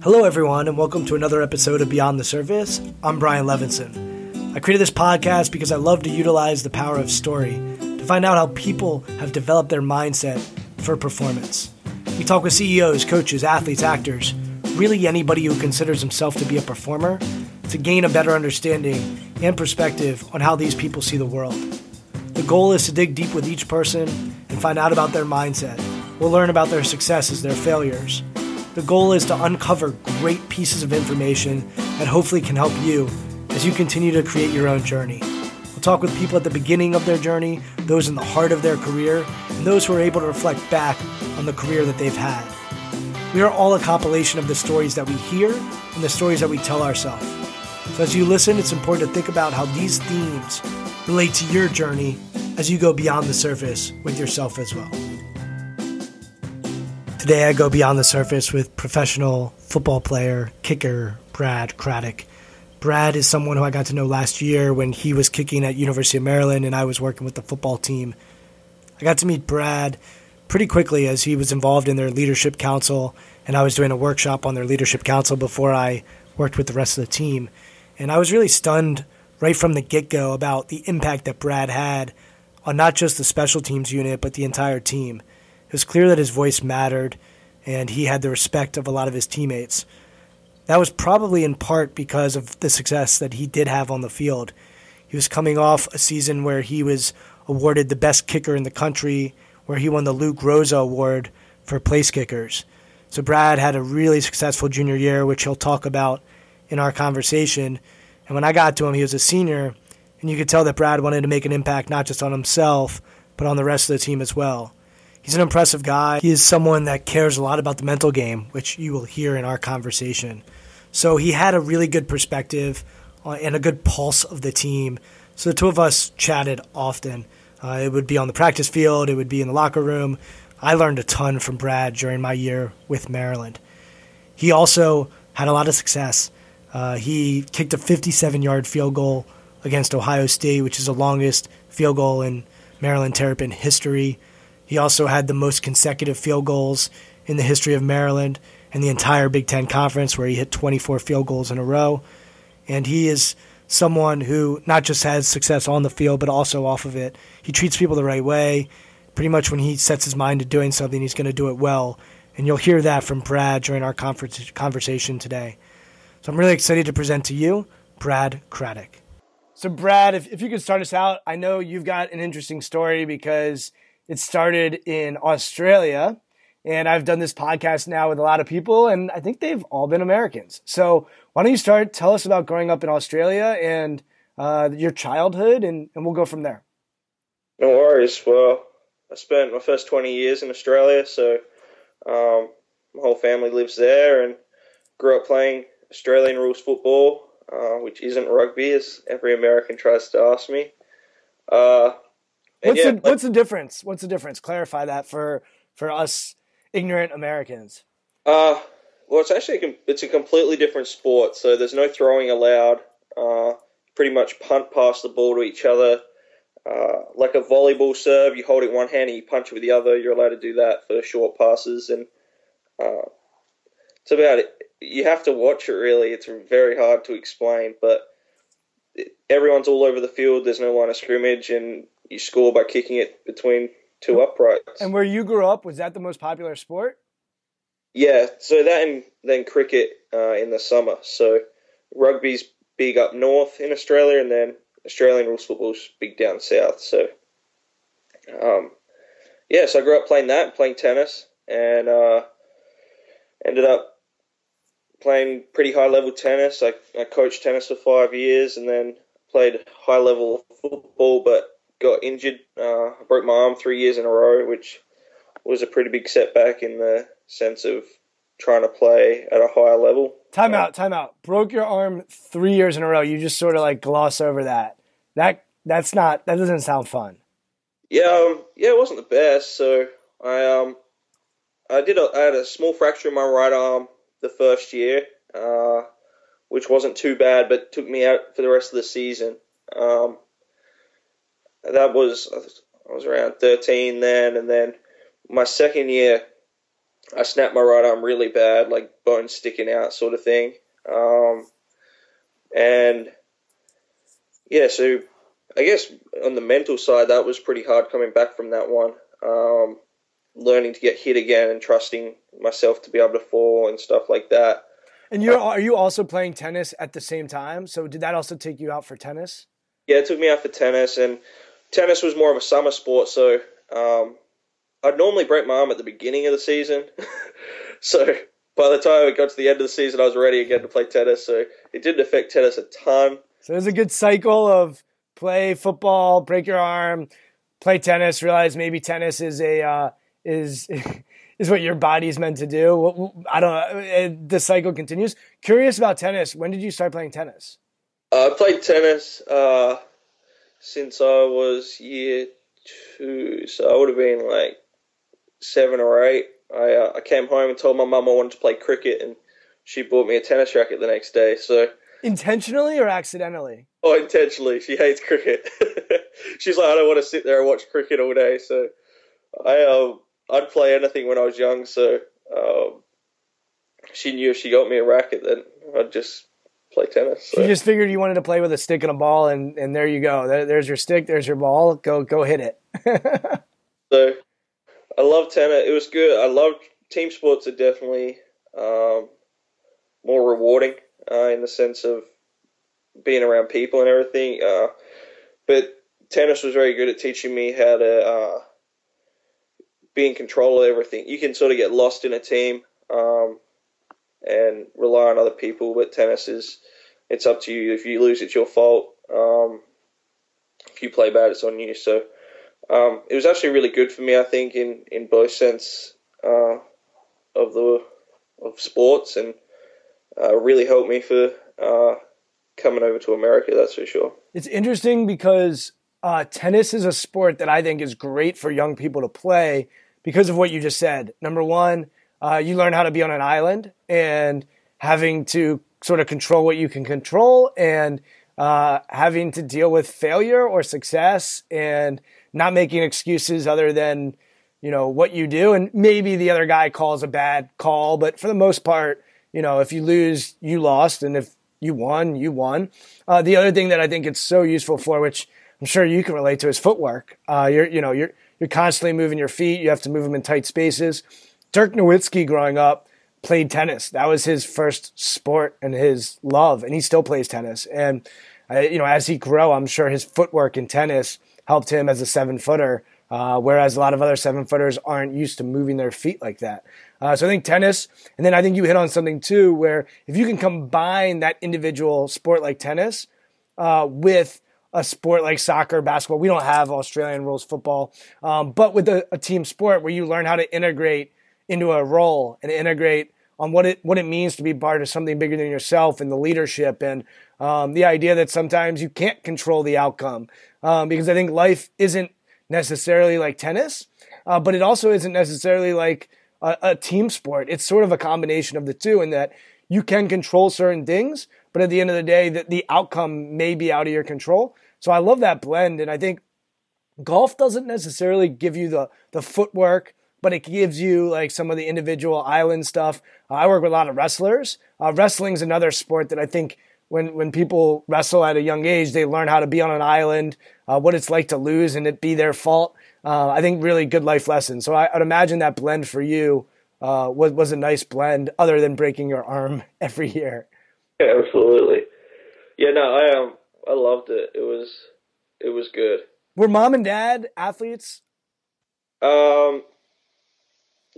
Hello, everyone, and welcome to another episode of Beyond the Surface. I'm Brian Levinson. I created this podcast because I love to utilize the power of story to find out how people have developed their mindset for performance. We talk with CEOs, coaches, athletes, actors, really anybody who considers himself to be a performer to gain a better understanding and perspective on how these people see the world. The goal is to dig deep with each person and find out about their mindset. We'll learn about their successes, their failures. The goal is to uncover great pieces of information that hopefully can help you as you continue to create your own journey. We'll talk with people at the beginning of their journey, those in the heart of their career, and those who are able to reflect back on the career that they've had. We are all a compilation of the stories that we hear and the stories that we tell ourselves. So as you listen, it's important to think about how these themes relate to your journey as you go beyond the surface with yourself as well. Today, I go beyond the surface with professional football player, kicker Brad Craddock. Brad is someone who I got to know last year when he was kicking at University of Maryland and I was working with the football team. I got to meet Brad pretty quickly as he was involved in their leadership council and I was doing a workshop on their leadership council before I worked with the rest of the team. And I was really stunned right from the get go about the impact that Brad had on not just the special teams unit, but the entire team. It was clear that his voice mattered and he had the respect of a lot of his teammates. That was probably in part because of the success that he did have on the field. He was coming off a season where he was awarded the best kicker in the country, where he won the Lou Groza Award for place kickers. So Brad had a really successful junior year, which he'll talk about in our conversation. And when I got to him, he was a senior, and you could tell that Brad wanted to make an impact not just on himself, but on the rest of the team as well. He's an impressive guy. He is someone that cares a lot about the mental game, which you will hear in our conversation. So he had a really good perspective uh, and a good pulse of the team. So the two of us chatted often. Uh, it would be on the practice field, it would be in the locker room. I learned a ton from Brad during my year with Maryland. He also had a lot of success. Uh, he kicked a 57 yard field goal against Ohio State, which is the longest field goal in Maryland Terrapin history. He also had the most consecutive field goals in the history of Maryland and the entire Big Ten Conference, where he hit 24 field goals in a row. And he is someone who not just has success on the field, but also off of it. He treats people the right way. Pretty much when he sets his mind to doing something, he's going to do it well. And you'll hear that from Brad during our conversation today. So I'm really excited to present to you Brad Craddock. So, Brad, if, if you could start us out, I know you've got an interesting story because it started in Australia. And I've done this podcast now with a lot of people, and I think they've all been Americans. So, why don't you start? Tell us about growing up in Australia and uh, your childhood, and, and we'll go from there. No worries. Well, I spent my first 20 years in Australia, so um, my whole family lives there and grew up playing Australian rules football, uh, which isn't rugby, as every American tries to ask me. Uh, what's yeah, the What's the difference? What's the difference? Clarify that for for us ignorant Americans. Uh, well, it's actually a, it's a completely different sport. So there's no throwing allowed. Uh, pretty much punt past the ball to each other. Uh, like a volleyball serve, you hold it one hand and you punch it with the other. You're allowed to do that for short passes, and uh, it's about it you have to watch it really. It's very hard to explain, but everyone's all over the field. There's no line of scrimmage, and you score by kicking it between two uprights. And where you grew up, was that the most popular sport? Yeah, so that and then cricket uh, in the summer. So rugby's big up north in Australia, and then Australian rules football's big down south. So, um, yeah, so I grew up playing that, playing tennis, and uh, ended up playing pretty high level tennis. I, I coached tennis for five years and then played high level football, but got injured. Uh, I broke my arm three years in a row, which was a pretty big setback in the sense of trying to play at a higher level. Time out, time out. Broke your arm three years in a row. You just sort of like gloss over that. That that's not that doesn't sound fun. Yeah, um, yeah, it wasn't the best. So I um I did a, I had a small fracture in my right arm the first year, uh, which wasn't too bad, but took me out for the rest of the season. Um, that was I was around 13 then, and then my second year, I snapped my right arm really bad, like bone sticking out, sort of thing. Um, and yeah, so I guess on the mental side, that was pretty hard coming back from that one. Um, learning to get hit again and trusting myself to be able to fall and stuff like that. And you are you also playing tennis at the same time? So did that also take you out for tennis? Yeah, it took me out for tennis, and tennis was more of a summer sport. So um, I'd normally break my arm at the beginning of the season. so by the time it got to the end of the season, I was ready again to play tennis. So it didn't affect tennis a ton. So there's a good cycle of play football, break your arm, play tennis, realize maybe tennis is a uh, is is what your body's meant to do. I don't know. The cycle continues. Curious about tennis. When did you start playing tennis? Uh, I played tennis uh, since I was year two, so I would have been like seven or eight. I uh, I came home and told my mum I wanted to play cricket, and she bought me a tennis racket the next day. So intentionally or accidentally? Oh, intentionally. She hates cricket. She's like, I don't want to sit there and watch cricket all day. So I um I'd play anything when I was young. So um, she knew if she got me a racket, then I'd just play tennis. So. She just figured you wanted to play with a stick and a ball, and, and there you go. There, there's your stick. There's your ball. Go go hit it. so I love tennis. It was good. I love team sports. Are definitely um, more rewarding uh, in the sense of being around people and everything. Uh, but tennis was very good at teaching me how to uh, be in control of everything. You can sort of get lost in a team um, and rely on other people, but tennis is it's up to you. If you lose, it's your fault. Um, if you play bad, it's on you. So um, it was actually really good for me, I think, in in both sense uh, of the of sports and uh, really helped me for uh, coming over to America. That's for sure. It's interesting because uh, tennis is a sport that I think is great for young people to play because of what you just said. Number one, uh, you learn how to be on an island and having to sort of control what you can control and uh, having to deal with failure or success and not making excuses other than you know what you do and maybe the other guy calls a bad call but for the most part you know, if you lose, you lost, and if you won, you won. Uh, the other thing that I think it's so useful for, which I'm sure you can relate to, is footwork. Uh, you're, you know, you're you're constantly moving your feet. You have to move them in tight spaces. Dirk Nowitzki, growing up, played tennis. That was his first sport and his love, and he still plays tennis. And uh, you know, as he grew, I'm sure his footwork in tennis helped him as a seven footer. Uh, whereas a lot of other seven footers aren't used to moving their feet like that. Uh, so I think tennis, and then I think you hit on something too, where if you can combine that individual sport like tennis uh, with a sport like soccer, basketball, we don't have Australian rules football, um, but with a, a, team sport where you learn how to integrate into a role and integrate on what it what it means to be part of something bigger than yourself and the leadership and um, the idea that sometimes you can't control the outcome um, because I think life isn't necessarily like tennis, uh, but it also isn't necessarily like a, a team sport. It's sort of a combination of the two in that you can control certain things, but at the end of the day, the, the outcome may be out of your control. So I love that blend. And I think golf doesn't necessarily give you the, the footwork, but it gives you like some of the individual island stuff. Uh, I work with a lot of wrestlers. Uh, wrestling's another sport that I think when, when people wrestle at a young age, they learn how to be on an island, uh, what it's like to lose and it be their fault uh, I think really good life lessons. So I, would imagine that blend for you uh, was was a nice blend, other than breaking your arm every year. Yeah, absolutely. Yeah, no, I um, I loved it. It was it was good. Were mom and dad athletes? Um,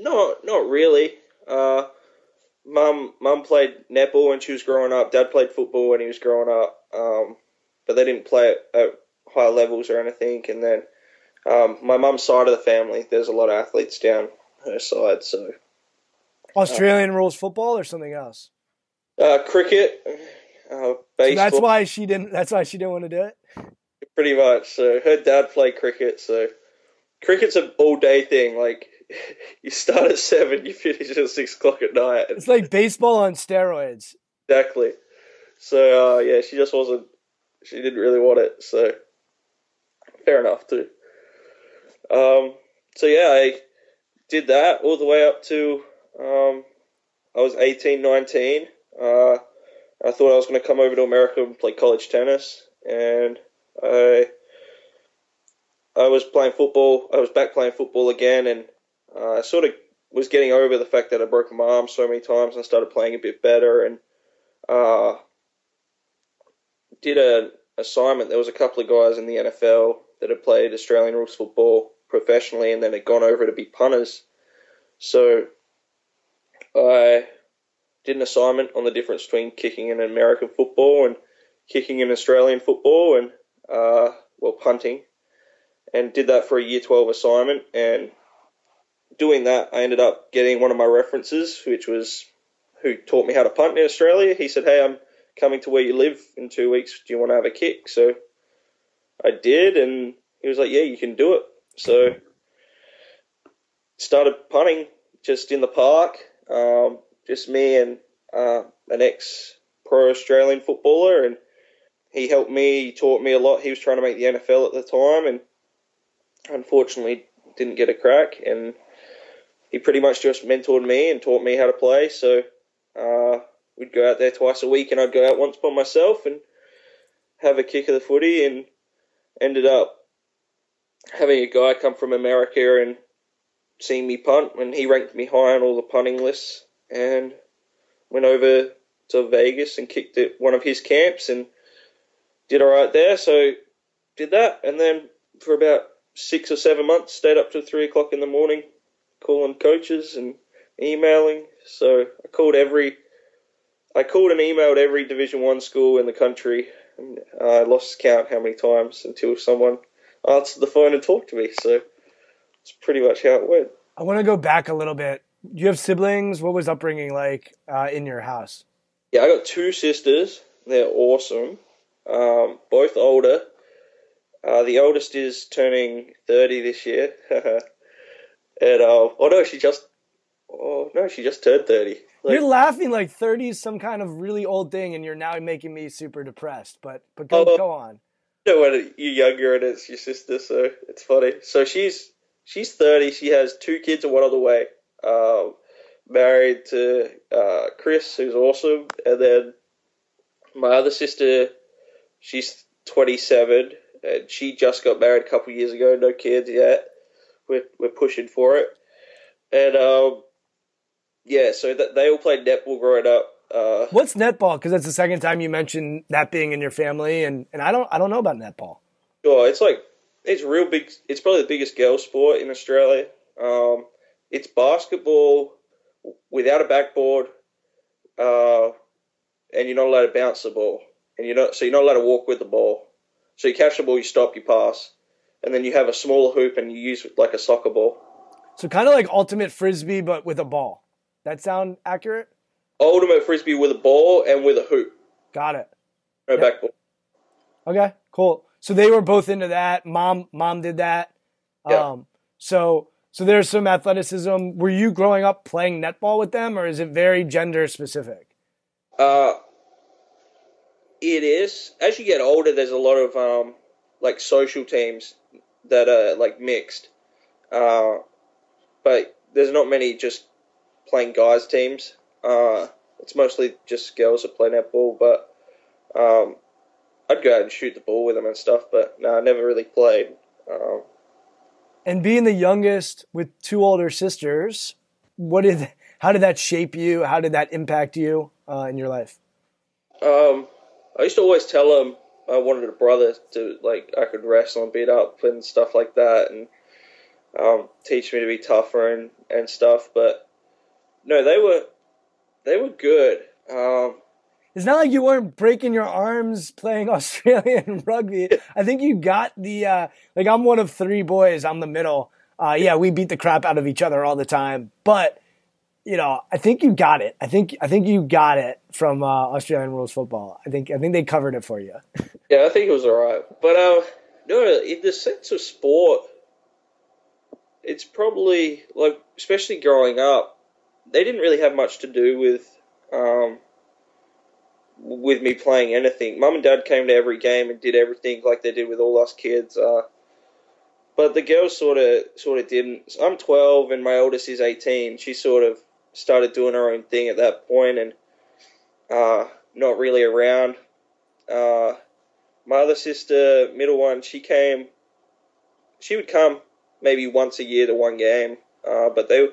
no, not really. Uh, mom mom played netball when she was growing up. Dad played football when he was growing up. Um, but they didn't play at, at high levels or anything. And then um, my mum's side of the family, there's a lot of athletes down her side. So Australian uh, rules football or something else? Uh, cricket, uh, baseball. So that's why she didn't. That's why she didn't want to do it. Pretty much. So her dad played cricket. So cricket's an all day thing. Like you start at seven, you finish at six o'clock at night. It's like baseball on steroids. Exactly. So uh, yeah, she just wasn't. She didn't really want it. So fair enough too. Um, so yeah, I did that all the way up to um, I was 18, 19. Uh, I thought I was going to come over to America and play college tennis, and I I was playing football. I was back playing football again, and uh, I sort of was getting over the fact that I broke my arm so many times and started playing a bit better, and uh, did an assignment. There was a couple of guys in the NFL that had played Australian rules football professionally, and then had gone over to be punters. So I did an assignment on the difference between kicking in American football and kicking in Australian football, and uh, well, punting, and did that for a year 12 assignment. And doing that, I ended up getting one of my references, which was who taught me how to punt in Australia. He said, "Hey, I'm coming to where you live in two weeks. Do you want to have a kick?" So I did, and he was like, "Yeah, you can do it." So started punting just in the park, um, just me and uh, an ex pro Australian footballer, and he helped me, he taught me a lot. He was trying to make the NFL at the time, and unfortunately didn't get a crack. And he pretty much just mentored me and taught me how to play. So uh, we'd go out there twice a week, and I'd go out once by myself and have a kick of the footy, and ended up having a guy come from America and seeing me punt and he ranked me high on all the punting lists, and went over to Vegas and kicked at one of his camps and did all right there. So did that, and then for about six or seven months, stayed up till three o'clock in the morning, calling coaches and emailing. So I called every, I called and emailed every Division One school in the country, and I lost count how many times until someone answered the phone and talked to me. So it's pretty much how it went. I want to go back a little bit. Do you have siblings? What was upbringing like uh, in your house? Yeah, I got two sisters. They're awesome. Um, both older. Uh, the oldest is turning 30 this year. and, uh, oh no, she just, oh no, she just turned 30. Like, you're laughing like 30 is some kind of really old thing, and you're now making me super depressed. But but go, oh, go on. No, when you're younger and it's your sister, so it's funny. So she's she's 30. She has two kids and one on the way. Um, married to uh, Chris, who's awesome, and then my other sister, she's 27, and she just got married a couple years ago. No kids yet. We're we're pushing for it, and um, yeah. So that they all played netball growing up. Uh, What's netball? Because that's the second time you mentioned that being in your family, and, and I don't I don't know about netball. Sure, it's like it's real big. It's probably the biggest girls' sport in Australia. Um, it's basketball without a backboard, uh, and you're not allowed to bounce the ball, and you're not so you're not allowed to walk with the ball. So you catch the ball, you stop, you pass, and then you have a smaller hoop and you use like a soccer ball. So kind of like ultimate frisbee, but with a ball. That sound accurate? Ultimate frisbee with a ball and with a hoop. Got it. No yep. backboard. Okay, cool. So they were both into that. Mom, mom did that. Yeah. Um, so so there's some athleticism. Were you growing up playing netball with them, or is it very gender specific? Uh, it is. As you get older, there's a lot of um, like social teams that are like mixed. Uh, but there's not many just playing guys teams. Uh, it's mostly just girls that play netball. But um, I'd go out and shoot the ball with them and stuff. But no, I never really played. Um, and being the youngest with two older sisters, what did how did that shape you? How did that impact you uh, in your life? Um, I used to always tell them I wanted a brother to like I could wrestle and beat up and stuff like that, and um, teach me to be tougher and, and stuff. But no, they were they were good. Um, it's not like you weren't breaking your arms playing Australian rugby. I think you got the uh, like I'm one of three boys. I'm the middle. Uh, yeah, we beat the crap out of each other all the time, but you know, I think you got it. I think I think you got it from uh, Australian rules football. I think I think they covered it for you. yeah, I think it was all right. But uh, no, in the sense of sport, it's probably like, especially growing up, they didn't really have much to do with um, with me playing anything. Mum and Dad came to every game and did everything like they did with all us kids. Uh, but the girls sort of sort of didn't. I'm 12 and my oldest is 18. She sort of started doing our own thing at that point and uh, not really around. Uh, my other sister, middle one, she came. She would come maybe once a year to one game, uh, but they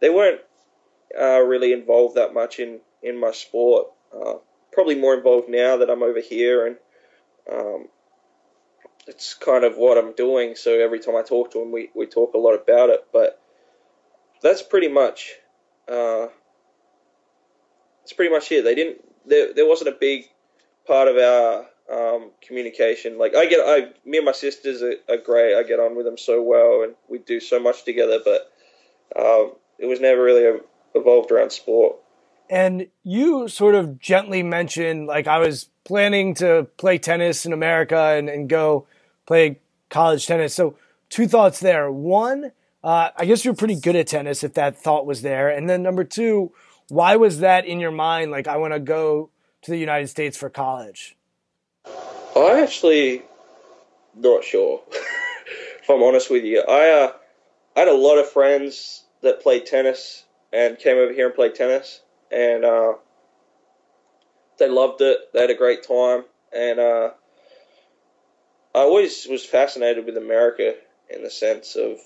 they weren't uh, really involved that much in in my sport. Uh, probably more involved now that I'm over here, and um, it's kind of what I'm doing. So every time I talk to them, we, we talk a lot about it. But that's pretty much uh, that's pretty much it. They didn't. There, there wasn't a big part of our um, communication. Like I get, I me and my sisters are, are, great. I get on with them so well, and we do so much together. But um, it was never really evolved around sport. And you sort of gently mentioned, like I was planning to play tennis in America and, and go play college tennis. So two thoughts there. One, uh, I guess you're pretty good at tennis if that thought was there. And then number two, why was that in your mind? Like I want to go to the United States for college. I actually not sure. if I'm honest with you, I uh, I had a lot of friends that played tennis and came over here and played tennis, and uh, they loved it. They had a great time, and uh, I always was fascinated with America in the sense of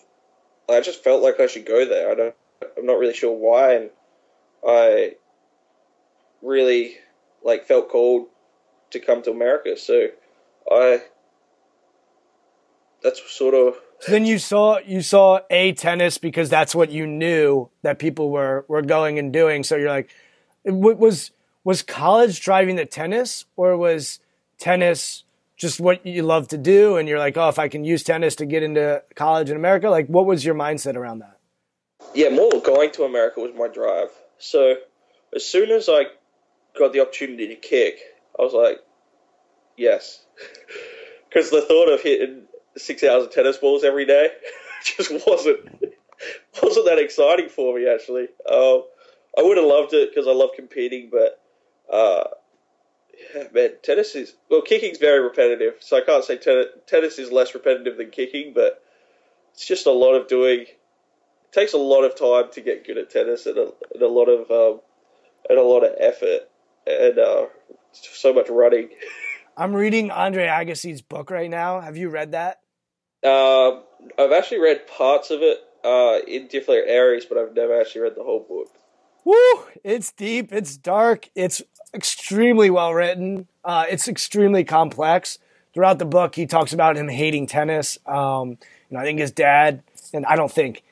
I just felt like I should go there. I don't. I'm not really sure why, and I really like felt called to come to America. So I that's sort of so then you saw you saw a tennis because that's what you knew that people were were going and doing. So you're like, was was college driving the tennis, or was tennis just what you love to do? And you're like, oh, if I can use tennis to get into college in America, like, what was your mindset around that? Yeah, more going to America was my drive. So as soon as I got the opportunity to kick, I was like, yes, because the thought of hitting six hours of tennis balls every day just wasn't wasn't that exciting for me actually. Um, I would have loved it because I love competing, but uh, yeah, man, tennis is well, kicking's very repetitive, so I can't say ten- tennis is less repetitive than kicking, but it's just a lot of doing. It takes a lot of time to get good at tennis, and a, and a lot of um, and a lot of effort, and uh, so much running. I'm reading Andre Agassi's book right now. Have you read that? Uh, I've actually read parts of it uh, in different areas, but I've never actually read the whole book. Woo! It's deep. It's dark. It's extremely well written. Uh, it's extremely complex. Throughout the book, he talks about him hating tennis. Um, you know, I think his dad, and I don't think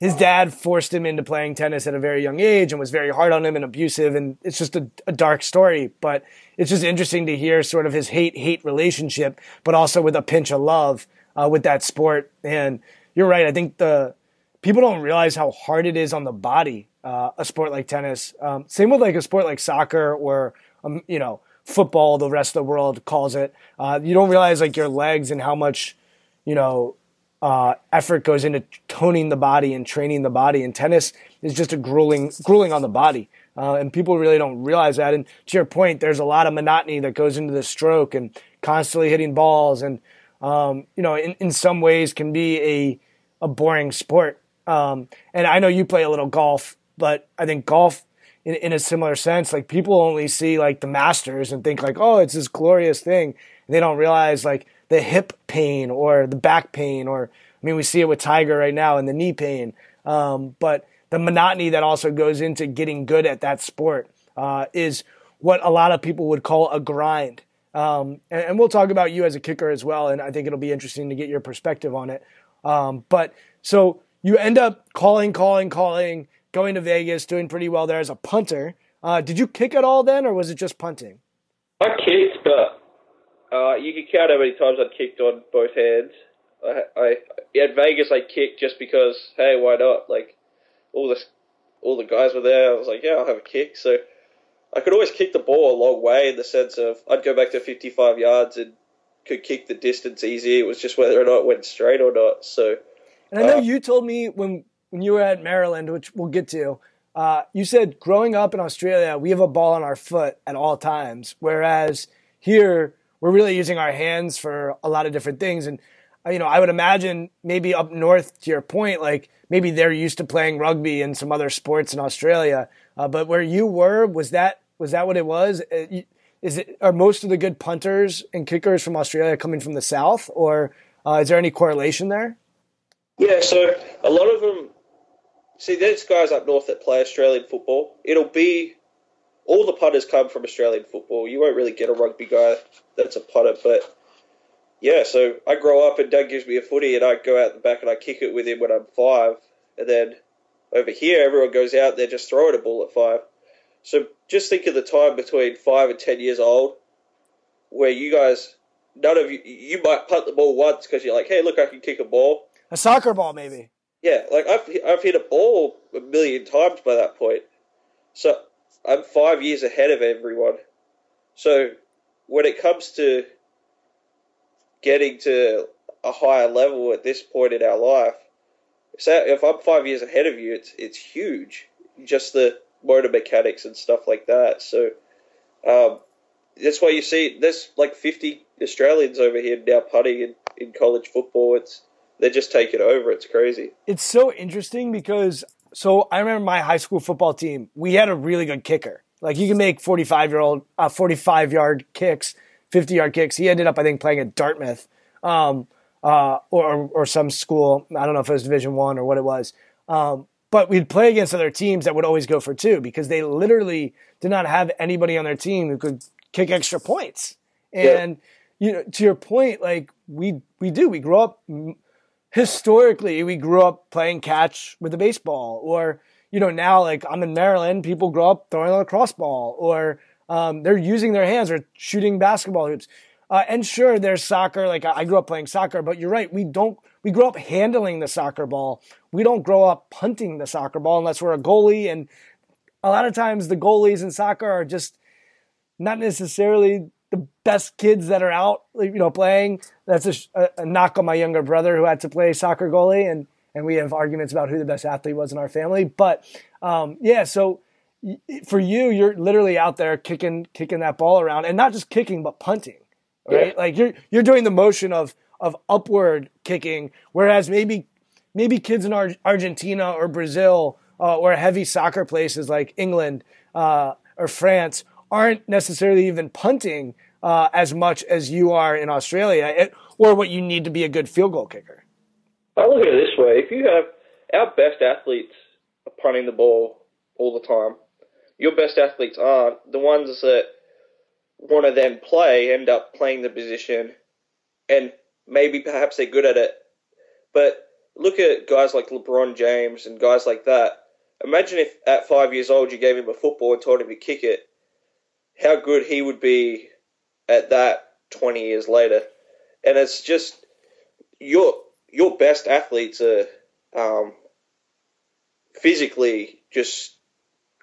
his dad forced him into playing tennis at a very young age and was very hard on him and abusive. And it's just a, a dark story, but it's just interesting to hear sort of his hate hate relationship, but also with a pinch of love uh, with that sport. And you're right. I think the people don't realize how hard it is on the body. Uh, a sport like tennis. Um, same with like a sport like soccer or um, you know football. The rest of the world calls it. Uh, you don't realize like your legs and how much you know uh, effort goes into toning the body and training the body. And tennis is just a grueling grueling on the body. Uh, and people really don't realize that. And to your point, there's a lot of monotony that goes into the stroke and constantly hitting balls and um, you know, in, in some ways can be a, a boring sport. Um, and I know you play a little golf, but I think golf in, in a similar sense, like people only see like the masters and think like, oh, it's this glorious thing. And they don't realize like the hip pain or the back pain, or I mean, we see it with Tiger right now and the knee pain. Um, but the monotony that also goes into getting good at that sport uh, is what a lot of people would call a grind. Um, and, and, we'll talk about you as a kicker as well. And I think it'll be interesting to get your perspective on it. Um, but so you end up calling, calling, calling, going to Vegas, doing pretty well there as a punter. Uh, did you kick at all then, or was it just punting? I kicked, but uh, you can count how many times I'd kicked on both hands. I, I at Vegas I kicked just because hey why not like all the all the guys were there I was like yeah I'll have a kick so I could always kick the ball a long way in the sense of I'd go back to 55 yards and could kick the distance easy. It was just whether or not it went straight or not. So, and I know uh, you told me when when you were at Maryland, which we'll get to. Uh, you said growing up in Australia, we have a ball on our foot at all times, whereas here we're really using our hands for a lot of different things. And you know, I would imagine maybe up north to your point, like maybe they're used to playing rugby and some other sports in Australia. Uh, but where you were, was that was that what it was? Uh, is it are most of the good punters and kickers from Australia coming from the south, or uh, is there any correlation there? Yeah, so a lot of them. See, there's guys up north that play Australian football. It'll be all the punters come from Australian football. You won't really get a rugby guy that's a punter, but yeah. So I grow up and Dad gives me a footy, and I go out the back and I kick it with him when I'm five, and then over here everyone goes out there just throwing a ball at five. So just think of the time between five and ten years old, where you guys, none of you, you might punt the ball once because you're like, hey, look, I can kick a ball. A soccer ball, maybe. Yeah, like I've I've hit a ball a million times by that point. So I'm five years ahead of everyone. So when it comes to getting to a higher level at this point in our life, so if I'm five years ahead of you, it's it's huge. Just the motor mechanics and stuff like that. So um, that's why you see there's like 50 Australians over here now punting in, in college football. It's they're take it over. It's crazy. It's so interesting because so I remember my high school football team. We had a really good kicker. Like you can make 45 year old, uh, 45 yard kicks, 50 yard kicks. He ended up, I think, playing at Dartmouth, um, uh, or or some school. I don't know if it was Division One or what it was. Um, but we'd play against other teams that would always go for two because they literally did not have anybody on their team who could kick extra points. And yeah. you know, to your point, like we we do, we grow up historically, we grew up playing catch with a baseball, or you know, now like I'm in Maryland, people grow up throwing a lacrosse ball, or um, they're using their hands or shooting basketball hoops. Uh, and sure, there's soccer. Like I grew up playing soccer, but you're right. We don't. We grow up handling the soccer ball. We don't grow up punting the soccer ball unless we're a goalie. And a lot of times, the goalies in soccer are just not necessarily the best kids that are out. You know, playing. That's a, a knock on my younger brother who had to play soccer goalie, and and we have arguments about who the best athlete was in our family. But um, yeah, so for you, you're literally out there kicking kicking that ball around, and not just kicking, but punting right? Yeah. Like you're you're doing the motion of of upward kicking, whereas maybe maybe kids in Ar- Argentina or Brazil uh, or heavy soccer places like England uh, or France aren't necessarily even punting uh, as much as you are in Australia, it, or what you need to be a good field goal kicker. I look at it this way: if you have our best athletes are punting the ball all the time, your best athletes aren't the ones that want to then play end up playing the position, and maybe perhaps they're good at it. But look at guys like LeBron James and guys like that. Imagine if at five years old you gave him a football and told him to kick it, how good he would be at that 20 years later. And it's just your your best athletes are um, physically just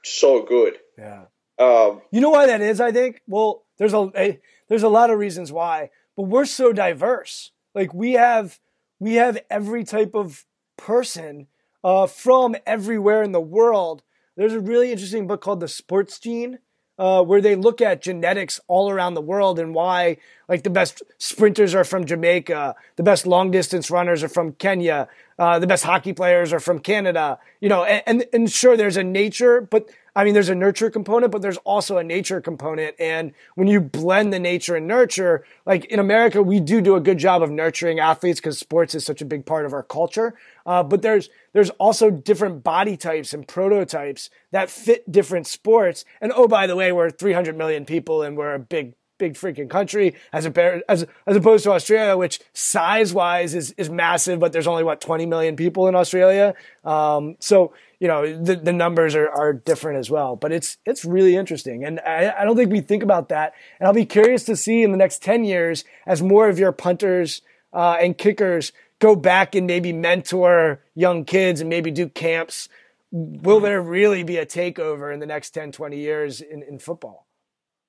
so good. Yeah. Um, you know why that is? I think. Well, there's a, a there's a lot of reasons why, but we're so diverse. Like we have we have every type of person uh, from everywhere in the world. There's a really interesting book called The Sports Gene, uh, where they look at genetics all around the world and why, like, the best sprinters are from Jamaica, the best long distance runners are from Kenya, uh, the best hockey players are from Canada. You know, and, and, and sure, there's a nature, but I mean, there's a nurture component, but there's also a nature component. And when you blend the nature and nurture, like in America, we do do a good job of nurturing athletes because sports is such a big part of our culture. Uh, but there's there's also different body types and prototypes that fit different sports. And oh, by the way, we're 300 million people and we're a big big freaking country as as as opposed to Australia, which size wise is is massive, but there's only what 20 million people in Australia. Um, so you know the, the numbers are, are different as well but it's it's really interesting. And I, I don't think we think about that. And i'll be curious to see in the next 10 years as more of your punters uh, and kickers go back and maybe mentor young kids and maybe do camps will there really be a takeover in the next 10 20 years in, in football?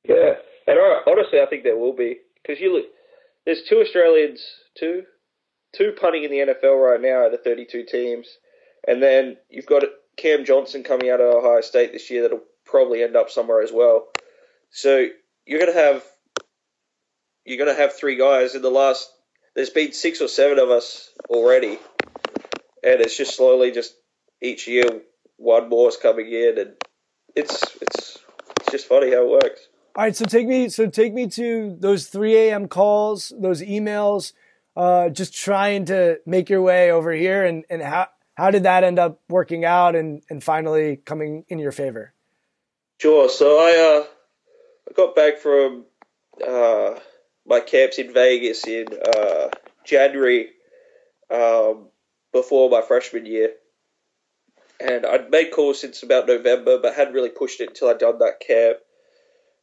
Yeah and honestly i think there will be because you look there's two australians two two punting in the nfl right now out of 32 teams and then you've got Cam Johnston coming out of Ohio State this year that'll probably end up somewhere as well. So you're gonna have you're gonna have three guys in the last there's been six or seven of us already, and it's just slowly just each year one more is coming in, and it's it's it's just funny how it works. All right, so take me so take me to those 3 a.m. calls, those emails, uh, just trying to make your way over here, and and how how did that end up working out, and and finally coming in your favor? Sure. So I uh I got back from uh my camps in Vegas in uh January um before my freshman year. And I'd made calls since about November, but hadn't really pushed it until I'd done that camp.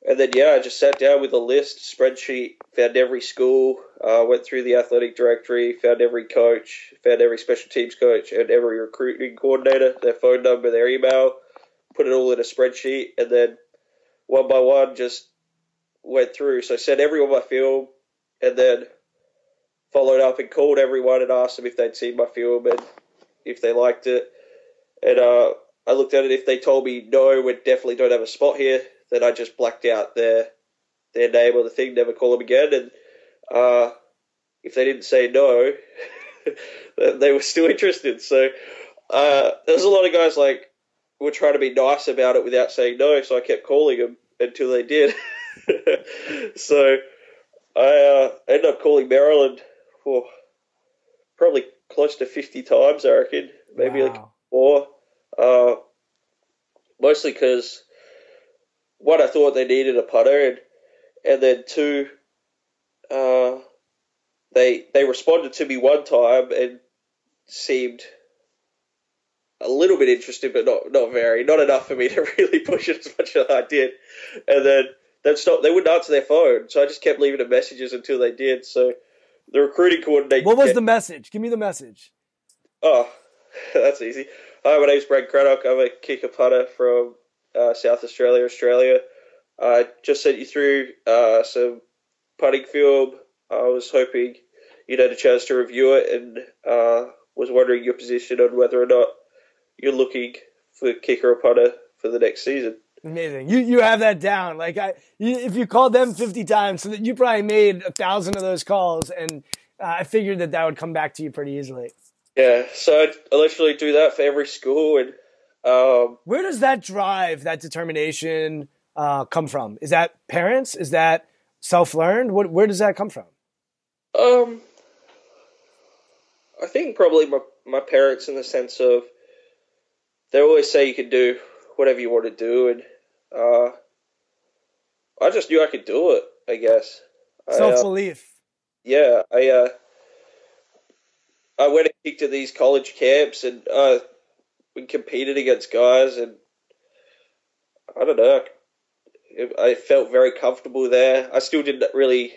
And then, yeah, I just sat down with a list, spreadsheet, found every school, uh, went through the athletic directory, found every coach, found every special teams coach, and every recruiting coordinator, their phone number, their email, put it all in a spreadsheet, and then one by one just went through. So I sent everyone my film, and then followed up and called everyone and asked them if they'd seen my film and if they liked it. And uh, I looked at it. If they told me no, we definitely don't have a spot here, then I just blacked out their their name or the thing, never call them again. And uh, if they didn't say no, they were still interested. So uh, there was a lot of guys like were trying to be nice about it without saying no. So I kept calling them until they did. so I uh, ended up calling Maryland for probably close to 50 times, I reckon. Maybe wow. like four. Uh, mostly because one, I thought they needed a punter, and and then two, uh, they they responded to me one time and seemed a little bit interested, but not not very, not enough for me to really push it as much as I did. And then they'd stop. They wouldn't answer their phone, so I just kept leaving them messages until they did. So the recruiting coordinator. What was kept, the message? Give me the message. Oh, that's easy. Hi, my name's Brad Craddock. I'm a kicker punter from uh, South Australia, Australia. I just sent you through uh, some punting film. I was hoping you'd had a chance to review it and uh, was wondering your position on whether or not you're looking for kicker or punter for the next season. Amazing. You you have that down. Like I, you, if you called them fifty times, so that you probably made a thousand of those calls, and uh, I figured that that would come back to you pretty easily. Yeah. So I, I literally do that for every school, and um, where does that drive, that determination, uh, come from? Is that parents? Is that self learned? What where does that come from? Um, I think probably my my parents in the sense of they always say you can do whatever you want to do, and uh, I just knew I could do it. I guess self belief. Uh, yeah, I uh, I went and kicked to these college camps, and uh, we competed against guys, and I don't know. I felt very comfortable there. I still didn't really.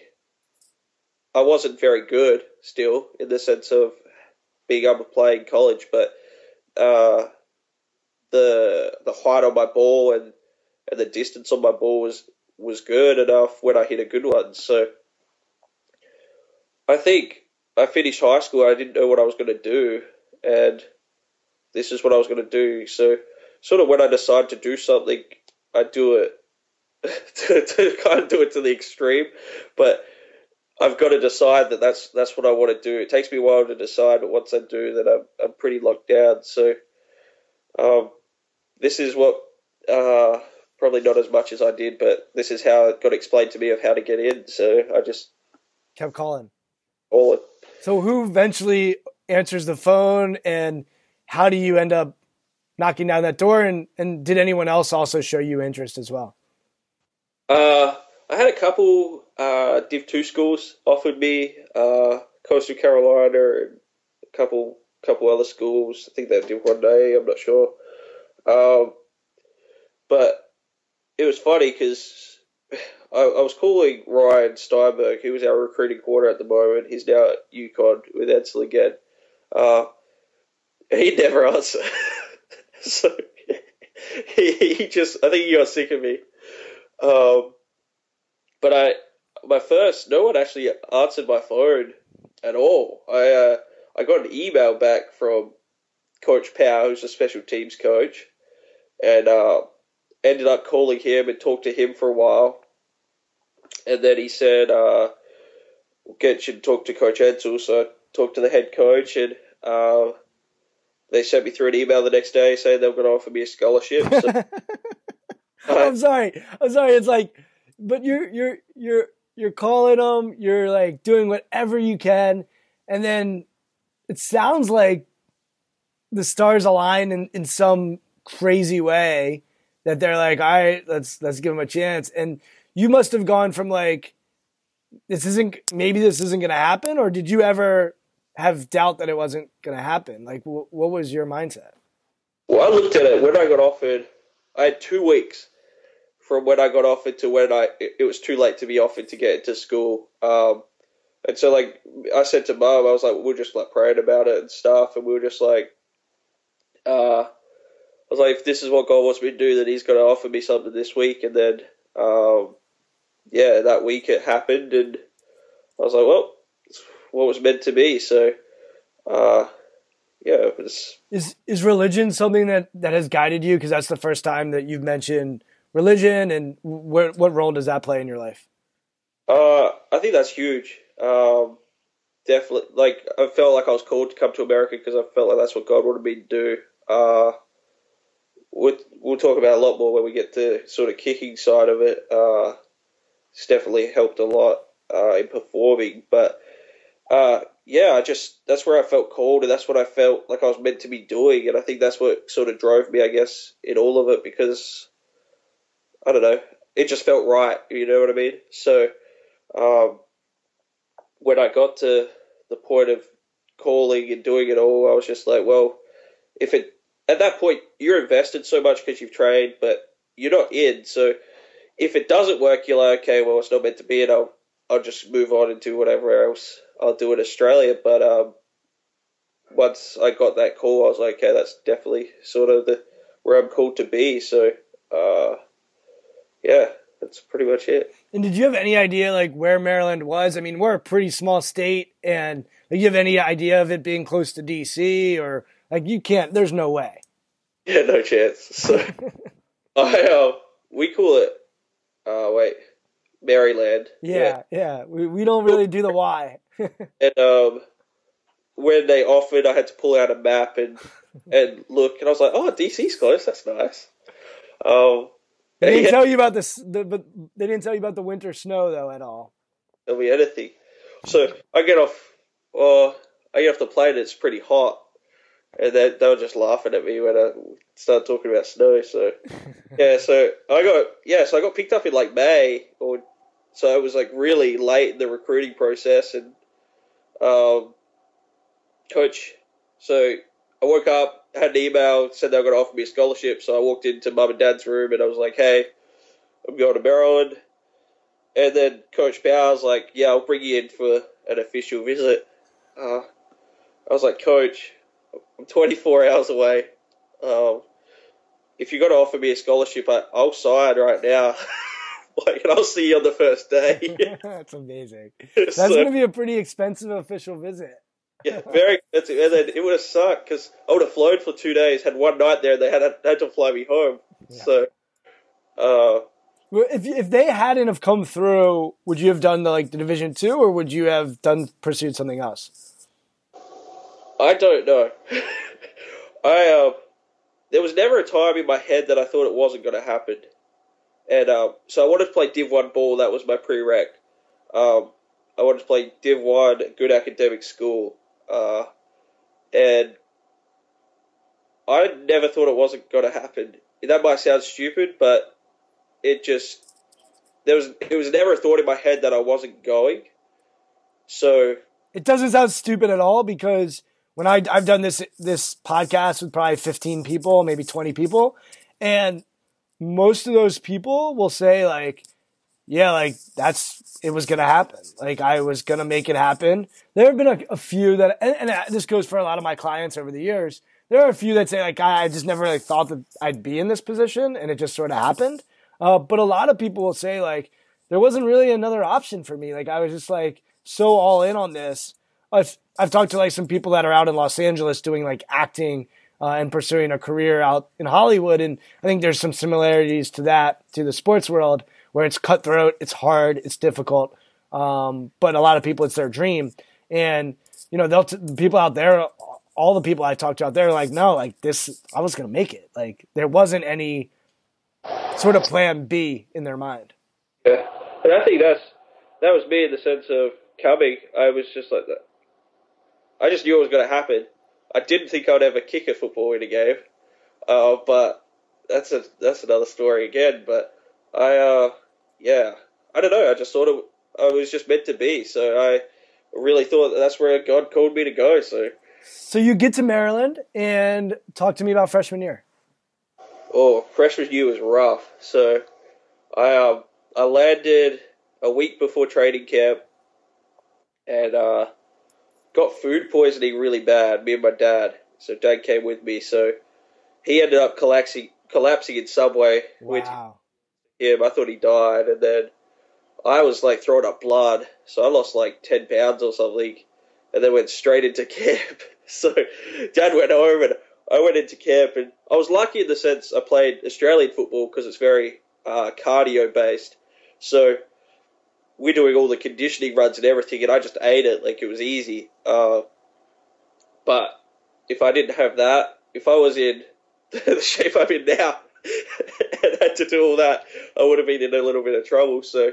I wasn't very good still in the sense of being able to play in college, but uh, the the height on my ball and, and the distance on my ball was was good enough when I hit a good one. So I think I finished high school. I didn't know what I was going to do, and this is what I was going to do. So sort of when I decide to do something, I do it to, to kind of do it to the extreme, but. I've got to decide that that's that's what I want to do. It takes me a while to decide, but once I do, then I'm I'm pretty locked down. So, um, this is what uh, probably not as much as I did, but this is how it got explained to me of how to get in. So I just kept calling. All it. So who eventually answers the phone, and how do you end up knocking down that door? And and did anyone else also show you interest as well? Uh, I had a couple uh, Div two schools offered me uh, Coastal Carolina and a couple couple other schools. I think they did one day. I'm not sure. Um, but it was funny because I, I, was calling Ryan Steinberg, who was our recruiting quarter at the moment. He's now at UConn with Edsall again. Uh, he never answered. so he, he just, I think he got sick of me. Um, but I, my first, no one actually answered my phone at all. I, uh, I got an email back from Coach Powell, who's a special teams coach, and uh, ended up calling him and talked to him for a while. And then he said, uh, get you to talk to Coach Edsall. So I talked to the head coach, and uh, they sent me through an email the next day saying they were going to offer me a scholarship. So, I'm sorry. I'm sorry. It's like, but you're you're you're you're calling them. You're like doing whatever you can, and then it sounds like the stars align in, in some crazy way that they're like, all right, let's let's give them a chance. And you must have gone from like, this isn't maybe this isn't going to happen, or did you ever have doubt that it wasn't going to happen? Like, what was your mindset? Well, I looked at it when I got offered. I had two weeks from when I got offered to when I it was too late to be offered to get into school. Um, and so like I said to mom, I was like, we're just like praying about it and stuff, and we were just like, uh, I was like, if this is what God wants me to do, then He's going to offer me something this week. And then, um, yeah, that week it happened, and I was like, well, what was meant to be. So, uh, yeah, it was. Is is religion something that that has guided you? Because that's the first time that you've mentioned religion, and what what role does that play in your life? Uh, I think that's huge. Um, definitely, like I felt like I was called to come to America because I felt like that's what God wanted me to do. Uh, we'll, we'll talk about a lot more when we get to sort of kicking side of it. Uh, it's definitely helped a lot uh, in performing, but uh, yeah, I just that's where I felt called, and that's what I felt like I was meant to be doing, and I think that's what sort of drove me, I guess, in all of it because I don't know, it just felt right. You know what I mean? So um, when I got to the point of calling and doing it all, I was just like, well, if it at that point you're invested so much because you've trained, but you're not in. So if it doesn't work, you're like, okay, well, it's not meant to be, and I'll I'll just move on and do whatever else I'll do it Australia. But um, once I got that call, I was like, okay, that's definitely sort of the where I'm called to be. So uh, yeah, that's pretty much it. And did you have any idea like where Maryland was? I mean, we're a pretty small state, and do you have any idea of it being close to DC or like you can't? There's no way. Yeah, no chance. So I uh, we call it. Uh, wait, Maryland. Yeah, yeah. yeah. We we don't really do the Y. and um, when they offered, I had to pull out a map and and look, and I was like, oh, DC's close. That's nice. Um, they didn't yeah. tell you about this, the, but they didn't tell you about the winter snow though at all. There'll be anything. So I get off. Uh, I get off the plane. It's pretty hot, and they they were just laughing at me when I started talking about snow. So yeah, so I got yeah, so I got picked up in like May, or so it was like really late in the recruiting process, and um, coach. So I woke up, had an email, said they were going to offer me a scholarship. So I walked into mum and dad's room and I was like, hey, I'm going to Maryland. And then Coach Powell's like, yeah, I'll bring you in for an official visit. Uh, I was like, Coach, I'm 24 hours away. Um, if you're going to offer me a scholarship, I, will sign right now. like, and I'll see you on the first day. That's amazing. That's so, going to be a pretty expensive official visit yeah, very expensive. And then it would have sucked because I would have flown for two days, had one night there, and they had, had to fly me home. Yeah. So, uh, well, if if they hadn't have come through, would you have done the like the Division Two, or would you have done pursued something else? I don't know. I uh, there was never a time in my head that I thought it wasn't going to happen, and um, so I wanted to play Div One ball. That was my prereq. Um, I wanted to play Div One, good academic school, uh, and I never thought it wasn't going to happen. That might sound stupid, but it just there was it was never a thought in my head that I wasn't going. So it doesn't sound stupid at all because when I I've done this this podcast with probably 15 people, maybe 20 people, and most of those people will say like yeah, like that's it was gonna happen. Like I was gonna make it happen. There have been a, a few that, and, and, this goes for a lot of my clients over the years. There are a few that say like I, I just never really thought that I'd be in this position, and it just sort of happened. Uh, but a lot of people will say like there wasn't really another option for me. Like I was just like so all in on this. I've I've talked to like some people that are out in Los Angeles doing like acting. Uh, and pursuing a career out in Hollywood. And I think there's some similarities to that to the sports world where it's cutthroat, it's hard, it's difficult. Um, but a lot of people, it's their dream. And, you know, they'll, t- people out there, all the people I talked to out there are like, no, like this, I was going to make it. Like there wasn't any sort of plan B in their mind. Yeah. And I think that's, that was me in the sense of coming. I was just like that. I just knew it was going to happen. I didn't think I'd ever kick a football in a game. Uh, but that's a, that's another story again. But I, uh, yeah, I don't know. I just thought it, I was just meant to be. So I really thought that that's where God called me to go. So, so you get to Maryland and talk to me about freshman year. Oh, freshman year was rough. So I um I landed a week before training camp and uh, got food poisoning really bad. Me and my dad. So dad came with me. So he ended up collapsing collapsing in subway. Wow. With him. I thought he died, and then I was like throwing up blood. So I lost like ten pounds or something, and then went straight into camp. So dad went home and I went into camp, and I was lucky in the sense I played Australian football because it's very uh, cardio based. So we're doing all the conditioning runs and everything, and I just ate it like it was easy. Uh, but if I didn't have that, if I was in the shape I'm in now and had to do all that, I would have been in a little bit of trouble. So.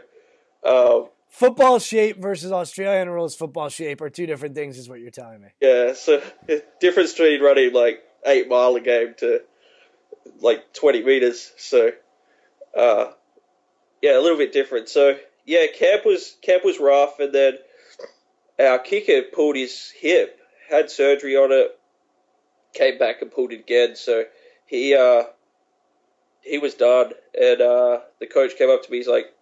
Um, football shape versus Australian rules football shape are two different things, is what you're telling me. Yeah, so difference between running like eight mile a game to like 20 meters. So, uh, yeah, a little bit different. So, yeah, camp was camp was rough, and then our kicker pulled his hip, had surgery on it, came back and pulled it again. So he uh, he was done, and uh, the coach came up to me. He's like,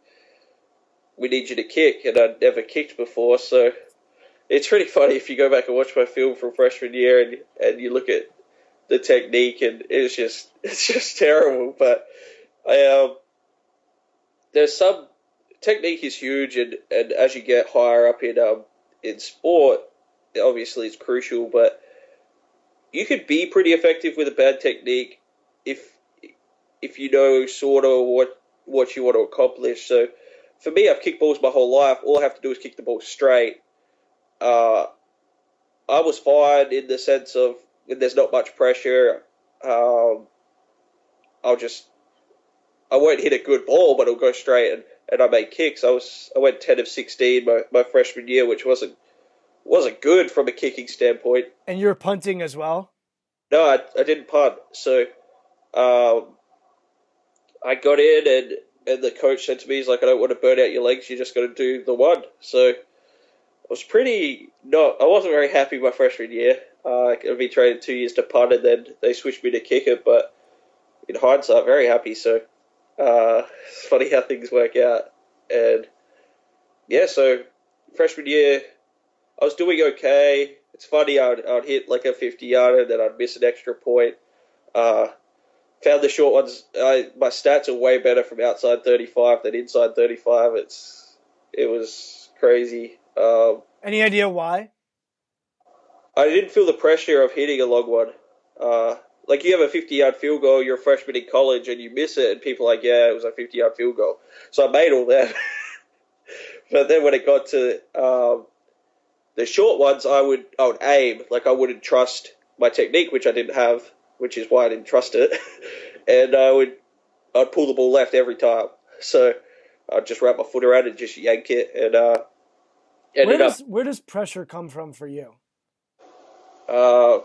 "We need you to kick," and I'd never kicked before, so it's really funny if you go back and watch my film from freshman year and and you look at the technique, and it's just it's just terrible. But I um, there's some technique is huge, and, and as you get higher up in um in sport, obviously it's crucial. But you could be pretty effective with a bad technique if if you know sort of what what you want to accomplish. So for me, I've kicked balls my whole life. All I have to do is kick the ball straight. Uh, I was fine in the sense of when there's not much pressure. Um, I'll just I won't hit a good ball, but it'll go straight and, and I made kicks. I was I went ten of sixteen my, my freshman year, which wasn't wasn't good from a kicking standpoint. And you're punting as well. No, I, I didn't punt. So um, I got in and and the coach said to me, he's like, I don't want to burn out your legs. You just got to do the one. So I was pretty not. I wasn't very happy my freshman year. Uh, I've been training two years to punt, and then they switched me to kicker. But in hindsight, very happy. So uh, it's funny how things work out. And yeah, so freshman year, I was doing okay. It's funny, I'd, I'd hit like a 50 yarder, then I'd miss an extra point. Uh, found the short ones. I, my stats are way better from outside 35 than inside 35. It's it was crazy. Um, Any idea why? I didn't feel the pressure of hitting a long one. Uh, like you have a 50 yard field goal, you're a freshman in college, and you miss it, and people are like, yeah, it was a 50 yard field goal. So I made all that. but then when it got to um, the short ones, I would I would aim like I wouldn't trust my technique, which I didn't have, which is why I didn't trust it. and I would I'd pull the ball left every time. So I'd just wrap my foot around it, and just yank it, and uh, Where does up where does pressure come from for you? uh,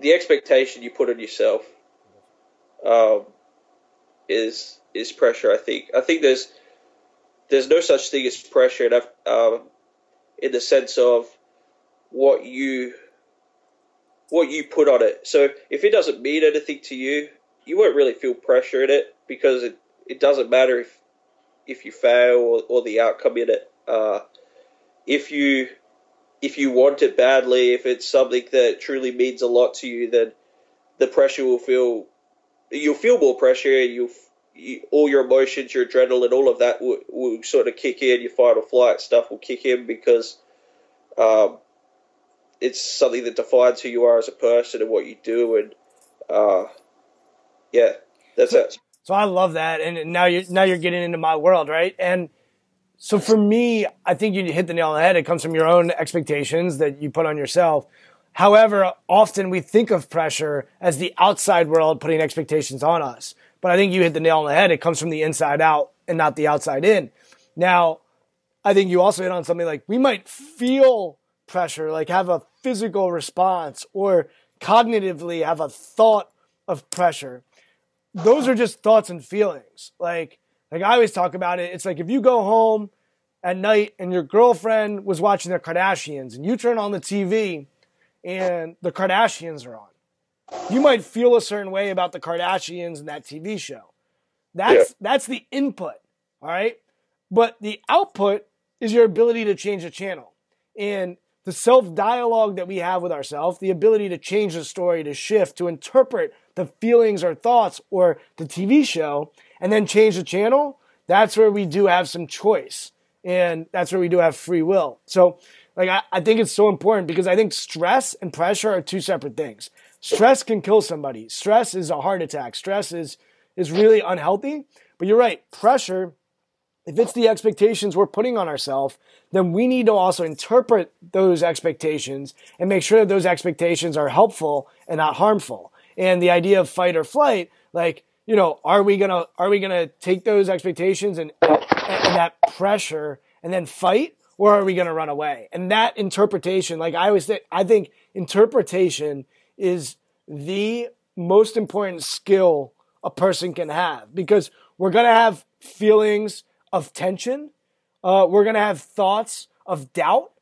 the expectation you put on yourself um, is is pressure. I think. I think there's there's no such thing as pressure, and um, in the sense of what you what you put on it. So if it doesn't mean anything to you, you won't really feel pressure in it because it, it doesn't matter if if you fail or, or the outcome in it. Uh, if you if you want it badly, if it's something that truly means a lot to you, then the pressure will feel you'll feel more pressure. You'll you, all your emotions, your adrenaline, all of that will, will sort of kick in. Your fight or flight stuff will kick in because um, it's something that defines who you are as a person and what you do. And uh, yeah, that's it. So I love that, and now you're now you're getting into my world, right? And so for me, I think you hit the nail on the head. It comes from your own expectations that you put on yourself. However, often we think of pressure as the outside world putting expectations on us. But I think you hit the nail on the head. It comes from the inside out and not the outside in. Now, I think you also hit on something like we might feel pressure, like have a physical response or cognitively have a thought of pressure. Those are just thoughts and feelings. Like, like I always talk about it. It's like if you go home at night and your girlfriend was watching the Kardashians and you turn on the TV and the Kardashians are on. You might feel a certain way about the Kardashians and that TV show. That's yeah. that's the input, all right? But the output is your ability to change the channel. And the self dialogue that we have with ourselves, the ability to change the story, to shift, to interpret the feelings or thoughts or the TV show, and then change the channel, that's where we do have some choice. And that's where we do have free will. So, like, I, I think it's so important because I think stress and pressure are two separate things. Stress can kill somebody. Stress is a heart attack. Stress is, is really unhealthy. But you're right. Pressure if it's the expectations we're putting on ourselves, then we need to also interpret those expectations and make sure that those expectations are helpful and not harmful. And the idea of fight or flight, like, you know, are we gonna are we gonna take those expectations and, and that pressure and then fight, or are we gonna run away? And that interpretation, like I always think, I think interpretation is the most important skill a person can have because we're gonna have feelings of tension. Uh, we're to have thoughts of doubt,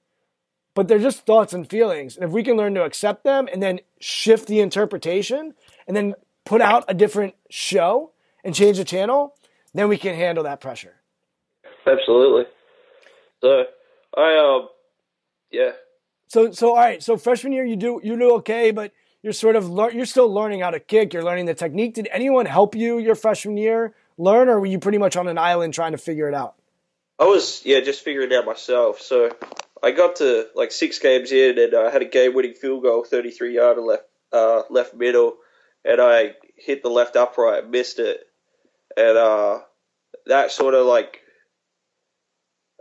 but they're just thoughts and feelings. And if we can learn to accept them and then shift the interpretation and then put out a different show and change the channel, then we can handle that pressure. Absolutely. So I um yeah. So so all right. So freshman year you do you do okay, but you're sort of lear- you're still learning how to kick. You're learning the technique. Did anyone help you your freshman year learn, or were you pretty much on an island trying to figure it out? I was, yeah, just figuring it out myself. So I got to like six games in, and I had a game-winning field goal, 33 yard left uh, left middle, and I hit the left upright, missed it, and uh, that sort of like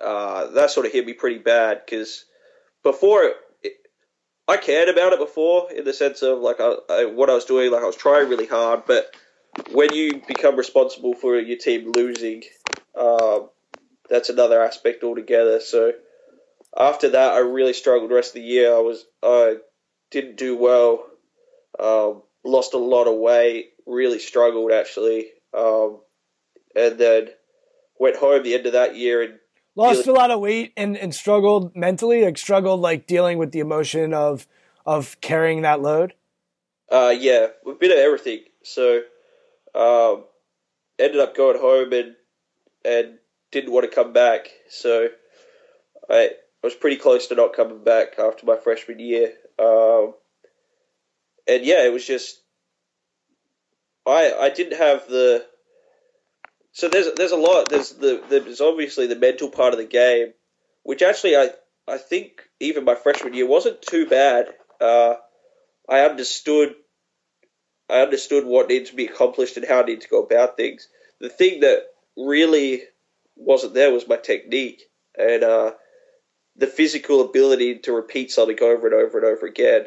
uh, that sort of hit me pretty bad because before it, I cared about it before in the sense of like I, I, what I was doing, like I was trying really hard, but when you become responsible for your team losing, um, that's another aspect altogether. So after that, I really struggled the rest of the year. I was I didn't do well, um, lost a lot of weight, really struggled actually, um, and then went home the end of that year and lost a lot of weight and, and struggled mentally, like struggled like dealing with the emotion of of carrying that load. Uh, yeah, a bit of everything. So um, ended up going home and and didn't want to come back. So I, I was pretty close to not coming back after my freshman year. Um, and yeah, it was just I I didn't have the so there's there's a lot there's the there's obviously the mental part of the game, which actually I I think even my freshman year wasn't too bad. Uh, I understood I understood what needed to be accomplished and how I needed to go about things. The thing that really wasn't there was my technique and uh, the physical ability to repeat something over and over and over again.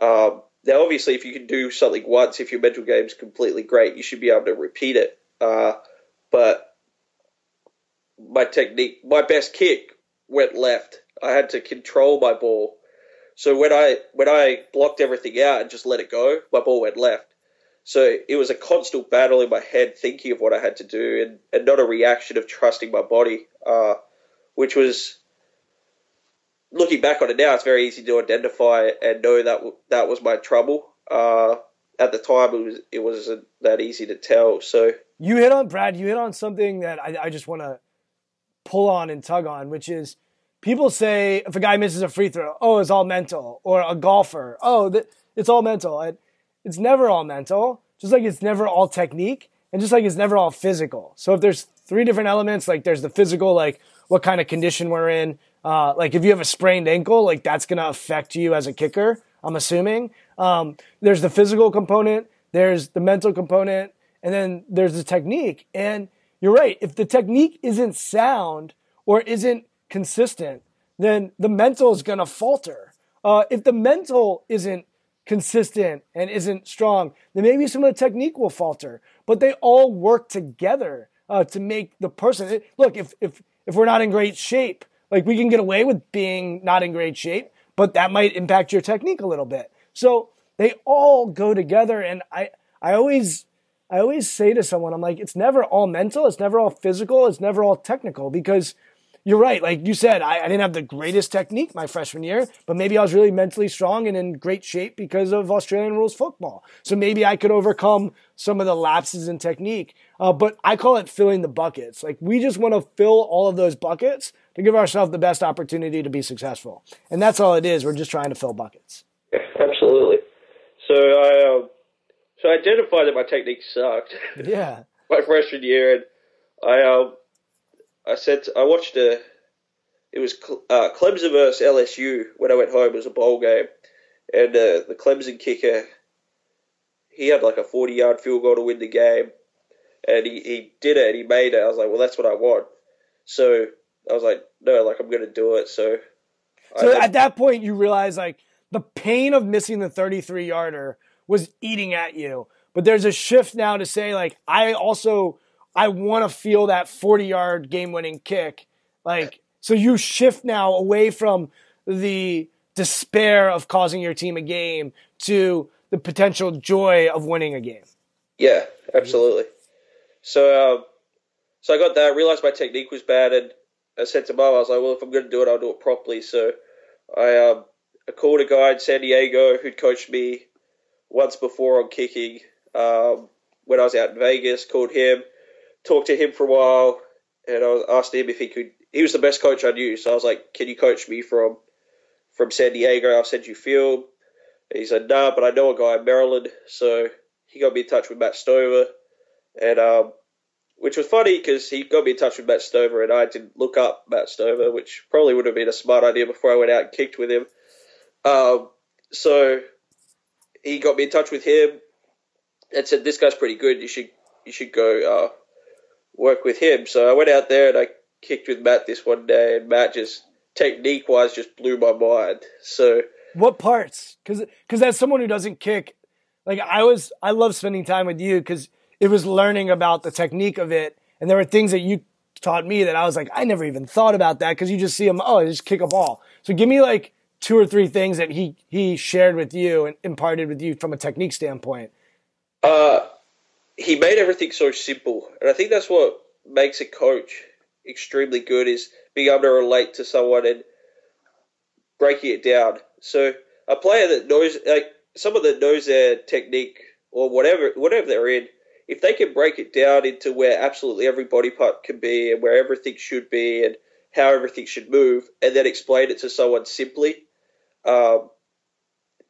Um, now, obviously, if you can do something once, if your mental game is completely great, you should be able to repeat it. Uh, but my technique, my best kick went left. I had to control my ball so when I when I blocked everything out and just let it go, my ball went left. So it was a constant battle in my head, thinking of what I had to do, and, and not a reaction of trusting my body, uh, which was looking back on it now, it's very easy to identify and know that that was my trouble. Uh, at the time, it was it wasn't that easy to tell. So you hit on Brad. You hit on something that I, I just want to pull on and tug on, which is people say if a guy misses a free throw, oh, it's all mental, or a golfer, oh, it's all mental. It's never all mental, just like it's never all technique, and just like it's never all physical. So if there's three different elements, like there's the physical, like what kind of condition we're in, uh, like if you have a sprained ankle, like that's gonna affect you as a kicker. I'm assuming. Um, there's the physical component, there's the mental component, and then there's the technique. And you're right. If the technique isn't sound, or isn't consistent, then the mental is going to falter. Uh, if the mental isn't consistent and isn't strong, then maybe some of the technique will falter. But they all work together uh, to make the person. Look, if if if we're not in great shape, like we can get away with being not in great shape, but that might impact your technique a little bit. So they all go together, and I I always I always say to someone, I'm like, it's never all mental, it's never all physical, it's never all technical because you're right. Like you said, I, I, didn't have the greatest technique my freshman year, but maybe I was really mentally strong and in great shape because of Australian rules football. So maybe I could overcome some of the lapses in technique. Uh, but I call it filling the buckets. Like we just want to fill all of those buckets to give ourselves the best opportunity to be successful. And that's all it is. We're just trying to fill buckets. Yeah, absolutely. So I, uh, so I identified that my technique sucked. Yeah. my freshman year, and I, uh, I said I watched a. It was uh, Clemson versus LSU when I went home. It was a bowl game, and uh, the Clemson kicker, he had like a forty-yard field goal to win the game, and he, he did it and he made it. I was like, well, that's what I want. So I was like, no, like I'm gonna do it. So. So at that point, you realize like the pain of missing the 33 yarder was eating at you. But there's a shift now to say like I also I want to feel that 40 yard game winning kick. Like, so you shift now away from the despair of causing your team a game to the potential joy of winning a game. Yeah, absolutely. So, um, so I got that. Realized my technique was bad, and I said to mom, I was like, "Well, if I'm going to do it, I'll do it properly." So, I um, I called a guy in San Diego who'd coached me once before on kicking um, when I was out in Vegas. Called him talked to him for a while, and I asked him if he could. He was the best coach I knew, so I was like, "Can you coach me from from San Diego? I'll send you film." And he said, "Nah, but I know a guy in Maryland," so he got me in touch with Matt Stover, and um, which was funny because he got me in touch with Matt Stover, and I didn't look up Matt Stover, which probably would have been a smart idea before I went out and kicked with him. Um, so he got me in touch with him and said, "This guy's pretty good. You should you should go uh, work with him. So I went out there and I kicked with Matt this one day, and Matt just technique wise just blew my mind. So what parts? Because because as someone who doesn't kick, like I was, I love spending time with you because it was learning about the technique of it, and there were things that you taught me that I was like, I never even thought about that because you just see him, oh, just kick a ball. So give me like two or three things that he he shared with you and imparted with you from a technique standpoint. Uh, he made everything so simple, and I think that's what makes a coach extremely good is being able to relate to someone and breaking it down. So a player that knows, like someone that knows their technique or whatever, whatever they're in, if they can break it down into where absolutely every body part can be and where everything should be and how everything should move, and then explain it to someone simply, um,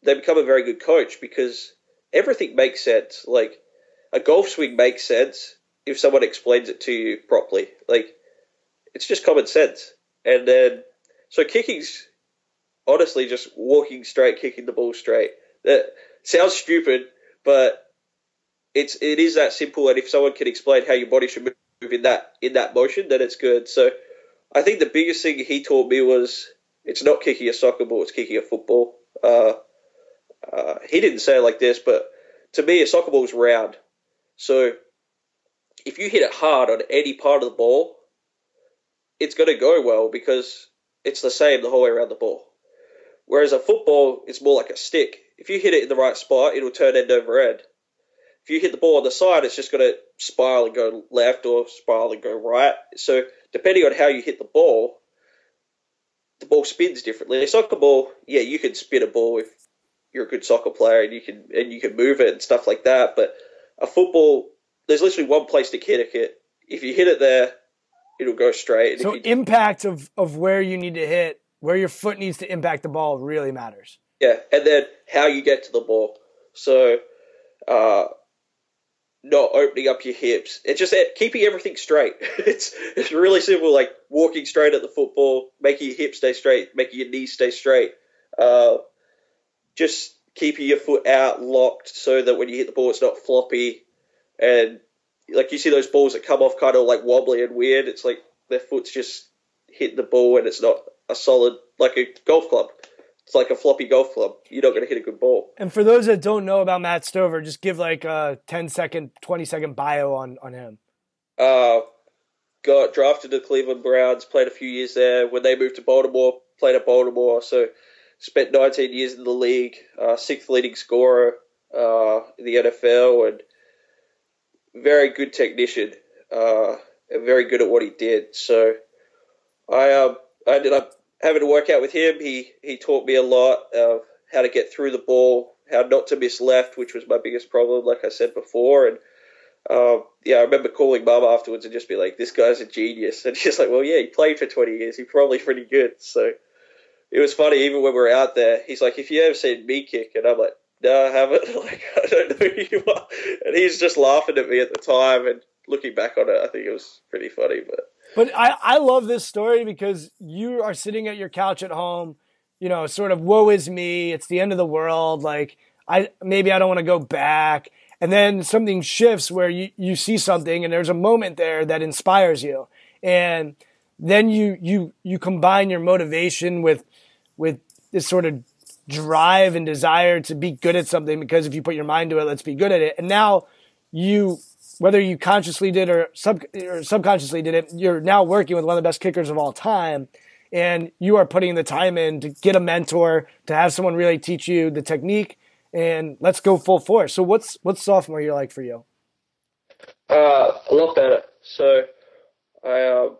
they become a very good coach because everything makes sense. Like a golf swing makes sense if someone explains it to you properly. Like it's just common sense. And then so kicking's honestly just walking straight, kicking the ball straight. That sounds stupid, but it's it is that simple. And if someone can explain how your body should move in that in that motion, then it's good. So I think the biggest thing he taught me was it's not kicking a soccer ball; it's kicking a football. Uh, uh, he didn't say it like this, but to me, a soccer ball is round. So if you hit it hard on any part of the ball, it's going to go well because it's the same the whole way around the ball. Whereas a football, it's more like a stick. If you hit it in the right spot, it'll turn end over end. If you hit the ball on the side, it's just going to spiral and go left or spiral and go right. So depending on how you hit the ball, the ball spins differently. A soccer ball, yeah, you can spin a ball if you're a good soccer player and you can and you can move it and stuff like that. But a football, there's literally one place to kick it. If you hit it there, it'll go straight. So you, impact of, of where you need to hit, where your foot needs to impact the ball really matters. Yeah, and then how you get to the ball. So, uh, not opening up your hips. It's just keeping everything straight. it's it's really simple, like walking straight at the football, making your hips stay straight, making your knees stay straight. Uh, just keeping your foot out locked so that when you hit the ball, it's not floppy. And like you see those balls that come off kind of like wobbly and weird. It's like their foot's just hitting the ball and it's not a solid like a golf club. It's like a floppy golf club. You're not going to hit a good ball. And for those that don't know about Matt Stover, just give like a 10 second, 20 second bio on, on him. Uh, got drafted to Cleveland Browns, played a few years there. When they moved to Baltimore, played at Baltimore. So spent 19 years in the league, uh, sixth leading scorer uh, in the NFL, and very good technician. Uh, and very good at what he did. So I, uh, I ended up having to work out with him. He he taught me a lot of how to get through the ball, how not to miss left, which was my biggest problem, like I said before, and um, yeah, I remember calling mum afterwards and just be like, "This guy's a genius," and she's like, "Well, yeah, he played for 20 years. He's probably pretty good." So it was funny. Even when we were out there, he's like, "If you ever seen me kick," and I'm like, "No, I haven't." Like, I don't know who you are, and he's just laughing at me at the time. And looking back on it, I think it was pretty funny. But but I I love this story because you are sitting at your couch at home, you know, sort of woe is me. It's the end of the world. Like I maybe I don't want to go back and then something shifts where you, you see something and there's a moment there that inspires you and then you you you combine your motivation with with this sort of drive and desire to be good at something because if you put your mind to it let's be good at it and now you whether you consciously did or sub or subconsciously did it you're now working with one of the best kickers of all time and you are putting the time in to get a mentor to have someone really teach you the technique and let's go full force. So what's what's sophomore year like for you? Uh, a lot better. So I uh,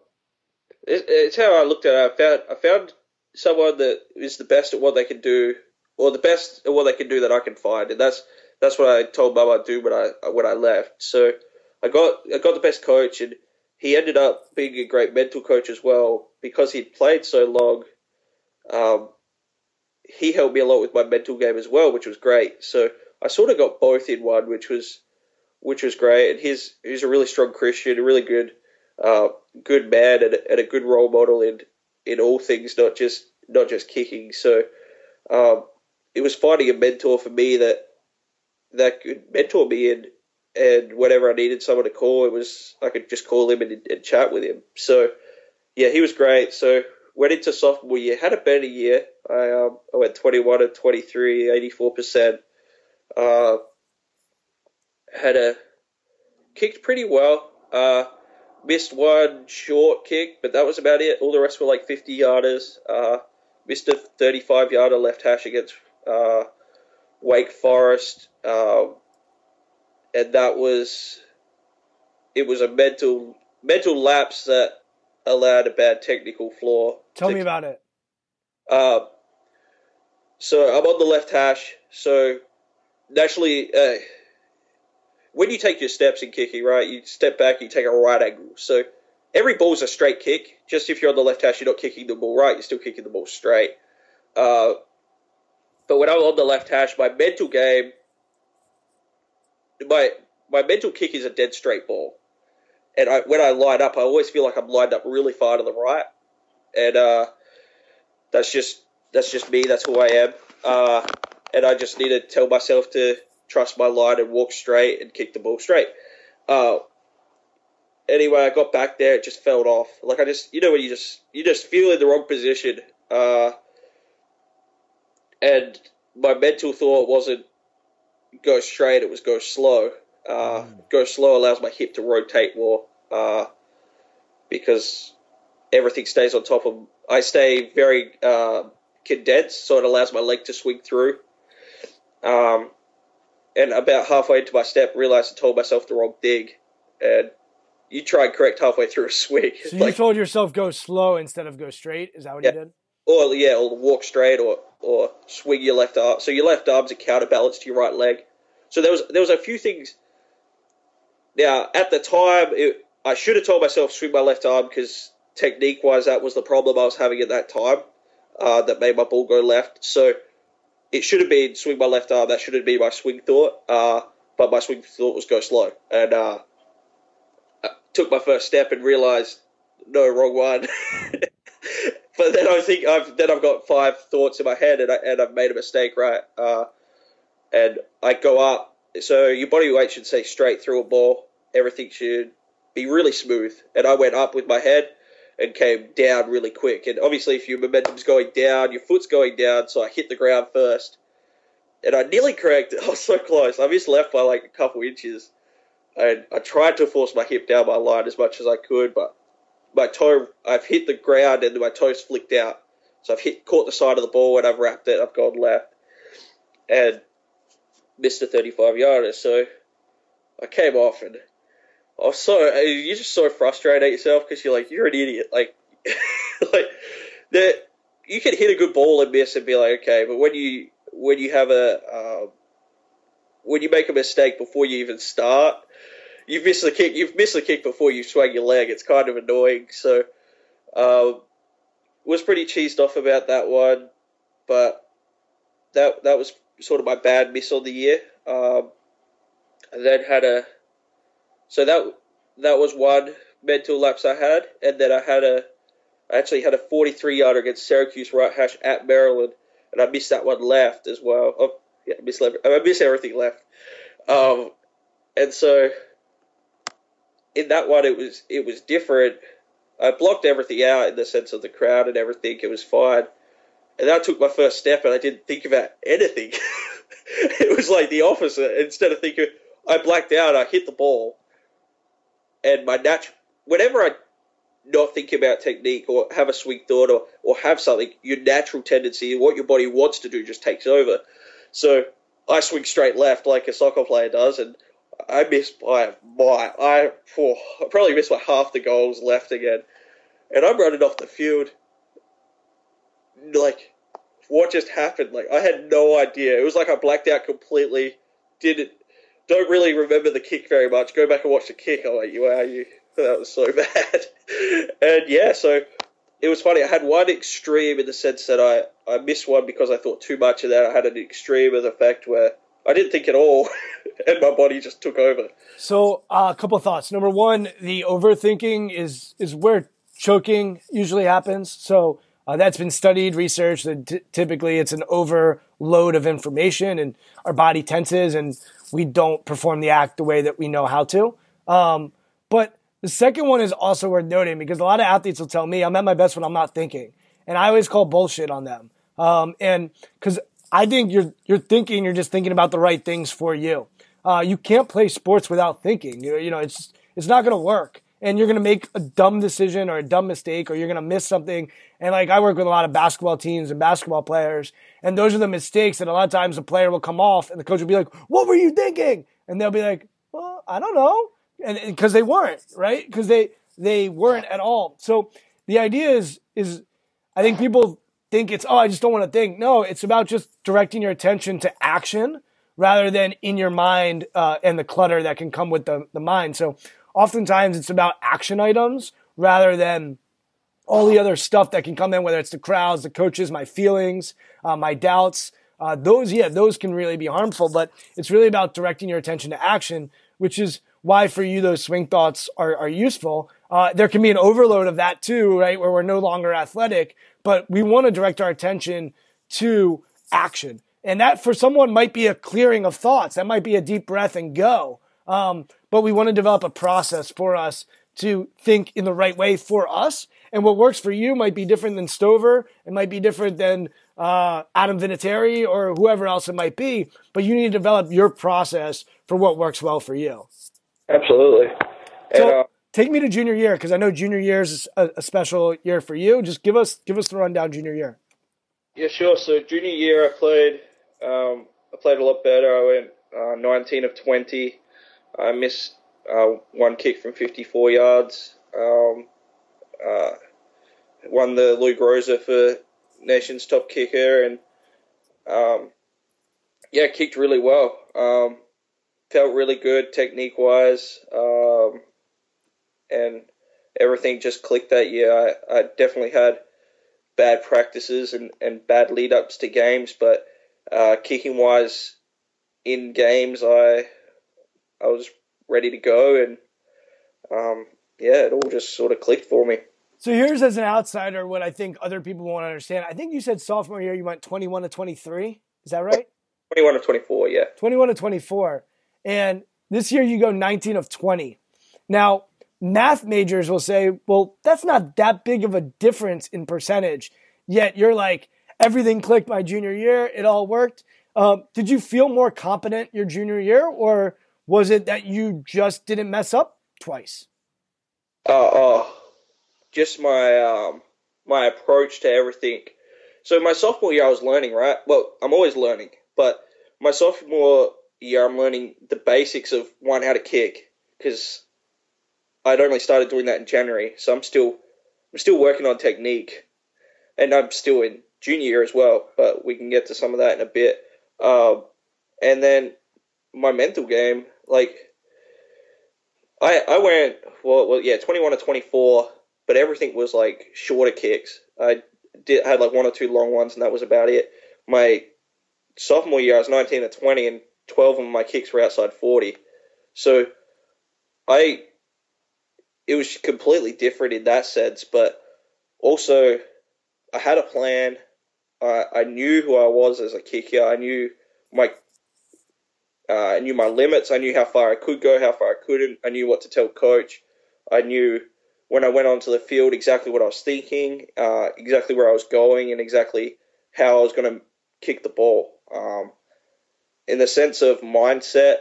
it, it's how I looked at it. I found I found someone that is the best at what they can do, or the best at what they can do that I can find, and that's that's what I told Mum I'd do when I when I left. So I got I got the best coach, and he ended up being a great mental coach as well because he'd played so long. Um, he helped me a lot with my mental game as well, which was great. So I sort of got both in one, which was which was great. And he's he's a really strong Christian, a really good uh, good man, and, and, a good role model in in all things, not just not just kicking. So um, it was finding a mentor for me that that could mentor me and and whenever I needed someone to call, it was I could just call him and, and chat with him. So yeah, he was great. So went into sophomore year, had a better year. I, um, I went 21 and 23, 84%. Uh, had a kicked pretty well. Uh, missed one short kick, but that was about it. All the rest were like 50 yarders. Uh, missed a 35 yarder left hash against uh, Wake Forest, um, and that was it was a mental mental lapse that allowed a bad technical flaw. Tell to, me about it. Uh, so I'm on the left hash. So naturally, uh, when you take your steps in kicking, right, you step back, you take a right angle. So every ball is a straight kick. Just if you're on the left hash, you're not kicking the ball right, you're still kicking the ball straight. Uh, but when I'm on the left hash, my mental game, my my mental kick is a dead straight ball and I, when I line up, I always feel like I'm lined up really far to the right, and uh, that's just that's just me. That's who I am, uh, and I just need to tell myself to trust my line and walk straight and kick the ball straight. Uh, anyway, I got back there, it just fell off. Like I just, you know, when you just you just feel in the wrong position, uh, and my mental thought wasn't go straight; it was go slow. Uh, go slow allows my hip to rotate more uh, because everything stays on top of. I stay very uh, condensed, so it allows my leg to swing through. Um, and about halfway into my step, realized I told myself the wrong thing, and you tried correct halfway through a swing. So you told yourself go slow instead of go straight. Is that what yeah. you did? Or yeah, or walk straight, or or swing your left arm. So your left arm's a counterbalance to your right leg. So there was there was a few things. Now at the time, it, I should have told myself swing my left arm because technique wise, that was the problem I was having at that time uh, that made my ball go left. So it should have been swing my left arm. That should have been my swing thought. Uh, but my swing thought was go slow. And uh, I took my first step and realized, no, wrong one. but then I think I've then I've got five thoughts in my head and, I, and I've made a mistake, right? Uh, and I go up. So your body weight should say straight through a ball. Everything should be really smooth. And I went up with my head, and came down really quick. And obviously, if your momentum's going down, your foot's going down, so I hit the ground first. And I nearly cracked it. I was so close. I missed left by like a couple inches. And I tried to force my hip down my line as much as I could, but my toe, I've hit the ground and my toes flicked out. So I've hit, caught the side of the ball and I've wrapped it. I've gone left and missed a 35 yarder. So I came off and Was so you're just so frustrated at yourself because you're like you're an idiot. Like like that you can hit a good ball and miss and be like okay, but when you when you have a um, when you make a mistake before you even start, you've missed the kick. You've missed the kick before you swung your leg. It's kind of annoying. So, um, was pretty cheesed off about that one, but that that was sort of my bad miss on the year. Um, and then had a so that that was one mental lapse I had, and then I had a I actually had a 43 yarder against Syracuse right hash at Maryland, and I missed that one left as well. Oh, yeah, I missed, I missed everything left. Um, and so in that one, it was it was different. I blocked everything out in the sense of the crowd and everything. It was fine. And I took my first step, and I didn't think about anything. it was like the opposite. Instead of thinking, I blacked out. I hit the ball, and my natural whenever I not think about technique or have a swing thought or, or have something, your natural tendency, what your body wants to do, just takes over. So I swing straight left like a soccer player does, and I missed by my I, I probably missed by half the goals left again, and I'm running off the field. Like, what just happened? Like, I had no idea. It was like I blacked out completely. Didn't don't really remember the kick very much. Go back and watch the kick. I'm like, wow, you that was so bad. and yeah, so it was funny. I had one extreme in the sense that I, I missed one because I thought too much of that. I had an extreme of the fact where I didn't think at all, and my body just took over. So uh, a couple of thoughts. Number one, the overthinking is is where choking usually happens. So uh, that's been studied, researched. That t- typically, it's an overload of information, and our body tenses, and we don't perform the act the way that we know how to. Um, but the second one is also worth noting because a lot of athletes will tell me I'm at my best when I'm not thinking, and I always call bullshit on them. Um, and because I think you're you're thinking, you're just thinking about the right things for you. Uh, you can't play sports without thinking. You, you know, it's it's not going to work, and you're going to make a dumb decision or a dumb mistake, or you're going to miss something. And like I work with a lot of basketball teams and basketball players, and those are the mistakes that a lot of times the player will come off, and the coach will be like, "What were you thinking?" And they'll be like, "Well, I don't know." and because they weren't right because they they weren't at all. So the idea is is I think people think it's oh I just don't want to think. No, it's about just directing your attention to action rather than in your mind uh, and the clutter that can come with the the mind. So oftentimes it's about action items rather than all the other stuff that can come in, whether it's the crowds, the coaches, my feelings, uh, my doubts. Uh, those, yeah, those can really be harmful, but it's really about directing your attention to action, which is why for you those swing thoughts are, are useful. Uh, there can be an overload of that too, right? Where we're no longer athletic, but we want to direct our attention to action. And that for someone might be a clearing of thoughts. That might be a deep breath and go. Um, but we want to develop a process for us to think in the right way for us. And what works for you might be different than Stover. It might be different than uh, Adam Vinatieri or whoever else it might be. But you need to develop your process for what works well for you. Absolutely. So and, uh, take me to junior year because I know junior year is a, a, special year for you. Just give us give us the rundown junior year. Yeah, sure. So junior year, I played um, I played a lot better. I went uh, 19 of 20. I missed uh, one kick from 54 yards. Um, uh, won the Lou Groza for nation's top kicker, and um, yeah, kicked really well. Um, felt really good technique wise, um, and everything just clicked that year. I, I definitely had bad practices and, and bad lead ups to games, but uh, kicking wise in games, I I was ready to go, and um, yeah, it all just sort of clicked for me. So here's as an outsider what I think other people won't understand. I think you said sophomore year you went 21 to 23. Is that right? 21 to 24, yeah. 21 to 24. And this year you go 19 of 20. Now, math majors will say, well, that's not that big of a difference in percentage. Yet you're like, everything clicked my junior year. It all worked. Um, did you feel more competent your junior year, or was it that you just didn't mess up twice? Uh, uh just my um, my approach to everything. So my sophomore year, I was learning, right? Well, I'm always learning, but my sophomore year, I'm learning the basics of one how to kick because I'd only started doing that in January, so I'm still I'm still working on technique, and I'm still in junior year as well. But we can get to some of that in a bit. Um, and then my mental game, like I I went well, well yeah, 21 to 24, but everything was like shorter kicks. I did had like one or two long ones, and that was about it. My sophomore year, I was 19 to 20, and 12 of my kicks were outside 40. So I it was completely different in that sense, but also I had a plan. I, I knew who I was as a kicker. I knew my uh, I knew my limits. I knew how far I could go, how far I couldn't. I knew what to tell coach. I knew when I went onto the field exactly what I was thinking, uh, exactly where I was going, and exactly how I was going to kick the ball. Um, in the sense of mindset,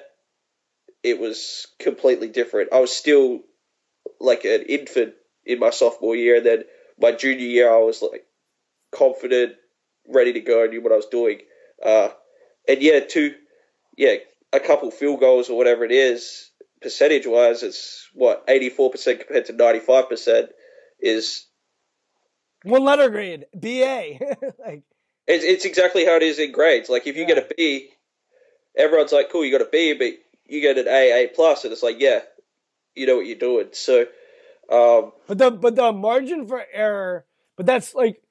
it was completely different. I was still like an infant in my sophomore year. And then my junior year, I was like confident, ready to go, I knew what I was doing. Uh, and yeah, two, yeah, a couple field goals or whatever it is, percentage wise, it's what eighty four percent compared to ninety five percent is one letter grade BA. like it's, it's exactly how it is in grades. Like if you yeah. get a B, everyone's like, "Cool, you got a B," but you get an A, A plus, and it's like, yeah, you know what you're doing. So, um, but the but the margin for error, but that's like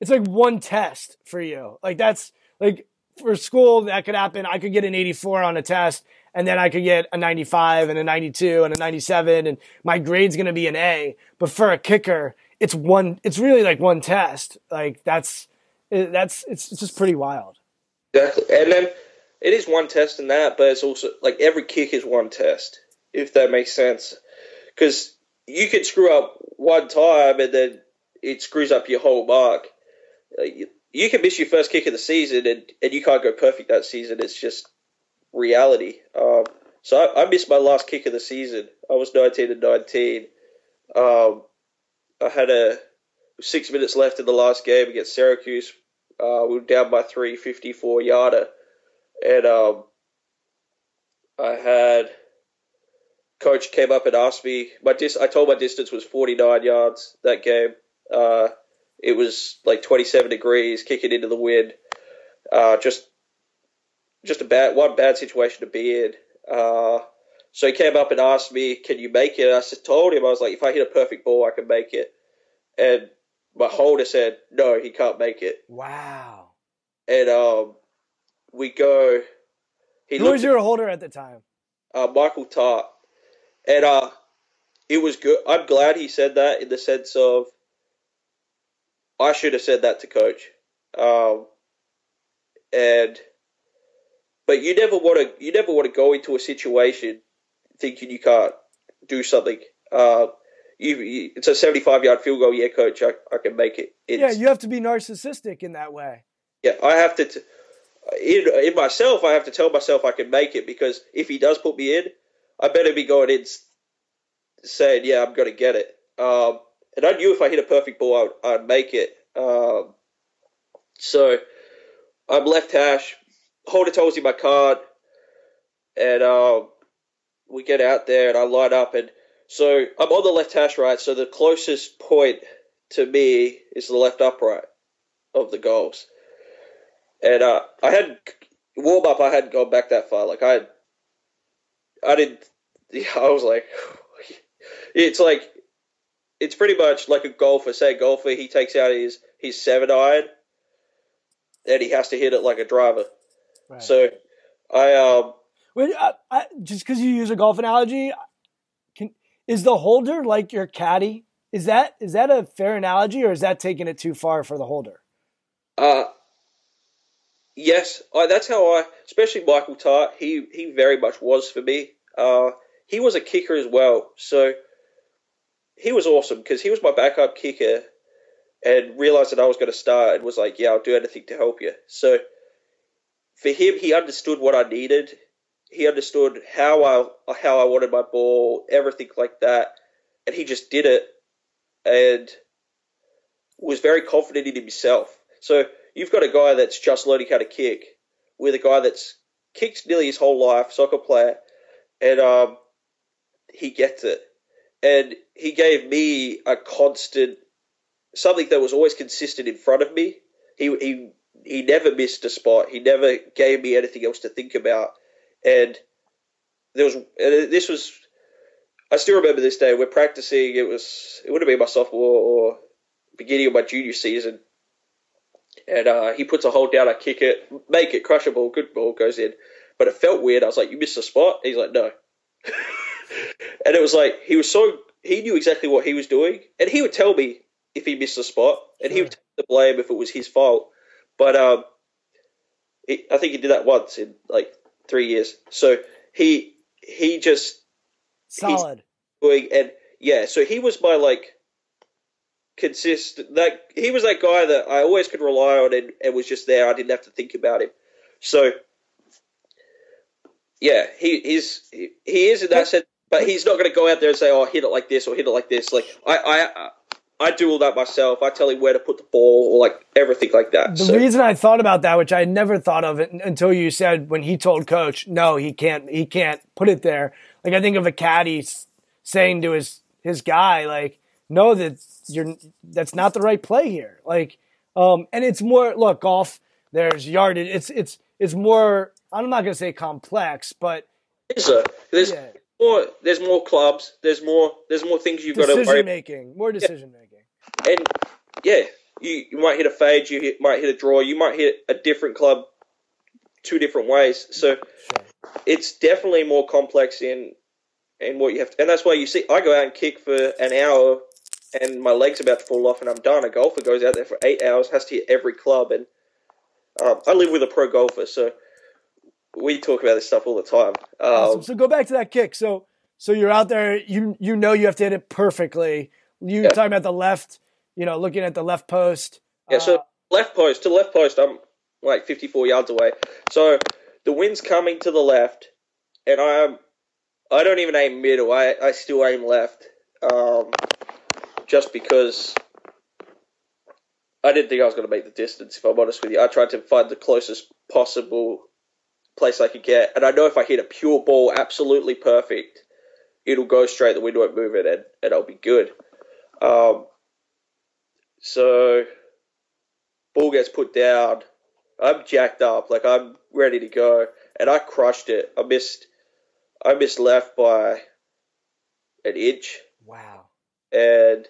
it's like one test for you. Like that's like for school that could happen. I could get an 84 on a test and then I could get a 95 and a 92 and a 97 and my grade's going to be an A. But for a kicker, it's one, it's really like one test. Like that's, that's, it's, it's just pretty wild. Exactly. And then it is one test in that, but it's also like every kick is one test, if that makes sense. Because you could screw up one time and then it screws up your whole mark. you, you can miss your first kick of the season and, and you can't go perfect that season. It's just reality. Um, so I, I, missed my last kick of the season. I was 19 and 19. Um, I had a six minutes left in the last game against Syracuse. Uh, we were down by three, 54 yarder. And um, I had coach came up and asked me my dis. I told my distance was 49 yards that game. Uh, it was like 27 degrees, kicking into the wind. Uh, just just a bad one bad situation to be in. Uh, so he came up and asked me, "Can you make it?" And I said, told him I was like, "If I hit a perfect ball, I can make it." And my holder said, "No, he can't make it." Wow. And um, we go. He Who was your holder at the time? Uh, Michael Tart. And uh, it was good. I'm glad he said that in the sense of I should have said that to coach. Um, and but you never want to you never want to go into a situation thinking you can't do something. Uh, you, you, it's a 75 yard field goal. Yeah, coach, I, I can make it. It's, yeah, you have to be narcissistic in that way. Yeah, I have to. T- in, in myself, I have to tell myself I can make it because if he does put me in, I better be going in saying, yeah, I'm going to get it. Um, and I knew if I hit a perfect ball, I'd, I'd make it. Um, so I'm left hash. Holder tells you my card, and uh, we get out there, and I line up, and so I'm on the left hash right. So the closest point to me is the left upright of the goals, and uh, I had warm up. I hadn't gone back that far. Like I, I didn't. I was like, it's like it's pretty much like a golfer. Say a golfer, he takes out his his seven iron, and he has to hit it like a driver. Right. So, I um. Wait, I, I, just because you use a golf analogy, can is the holder like your caddy? Is that is that a fair analogy, or is that taking it too far for the holder? Uh yes, I, that's how I. Especially Michael Tart, he he very much was for me. Uh, he was a kicker as well, so he was awesome because he was my backup kicker and realized that I was going to start and was like, "Yeah, I'll do anything to help you." So for him, he understood what I needed. He understood how I how I wanted my ball, everything like that, and he just did it and was very confident in himself. So you've got a guy that's just learning how to kick with a guy that's kicked nearly his whole life, soccer player, and um, he gets it. And he gave me a constant, something that was always consistent in front of me. He he he never missed a spot. He never gave me anything else to think about. And there was and this was I still remember this day. We're practicing. It was it would have been my sophomore or beginning of my junior season, and uh, he puts a hold down. I kick it, make it, crush a ball, good ball goes in. But it felt weird. I was like, "You missed a spot." He's like, "No," and it was like he was so he knew exactly what he was doing, and he would tell me if he missed a spot, and sure. he would take the blame if it was his fault. But um, he, I think he did that once in like three years. So he he just solid doing and yeah. So he was my like consistent that he was that guy that I always could rely on and, and was just there. I didn't have to think about him. So yeah, he is he, he is in that sense, but he's not going to go out there and say, "Oh, hit it like this" or "hit it like this." Like I, I, I do all that myself. I tell him where to put the ball, or like everything like that. The so. reason I thought about that, which I never thought of it until you said when he told coach, "No, he can't. He can't put it there." Like I think of a caddy saying to his his guy, like, "No, that you're that's not the right play here." Like, um, and it's more look golf. There's yardage. It's it's it's more I'm not going to say complex, but there's a, there's yeah. More there's more clubs. There's more there's more things you've got to decision making, more decision yeah. making, and yeah, you, you might hit a fade, you hit, might hit a draw, you might hit a different club two different ways. So sure. it's definitely more complex in in what you have to, and that's why you see I go out and kick for an hour. And my leg's about to fall off, and I'm done. A golfer goes out there for eight hours, has to hit every club, and um, I live with a pro golfer, so we talk about this stuff all the time. Um, awesome. So go back to that kick. So so you're out there. You you know you have to hit it perfectly. You yeah. talking about the left. You know, looking at the left post. Yeah. So uh, left post to left post. I'm like 54 yards away. So the wind's coming to the left, and I'm I don't even aim middle. I I still aim left. Um, just because I didn't think I was going to make the distance. If I'm honest with you, I tried to find the closest possible place I could get. And I know if I hit a pure ball absolutely perfect, it'll go straight, the wind won't move it, and, and I'll be good. Um, so, ball gets put down. I'm jacked up, like I'm ready to go, and I crushed it. I missed, I missed left by an inch. Wow. And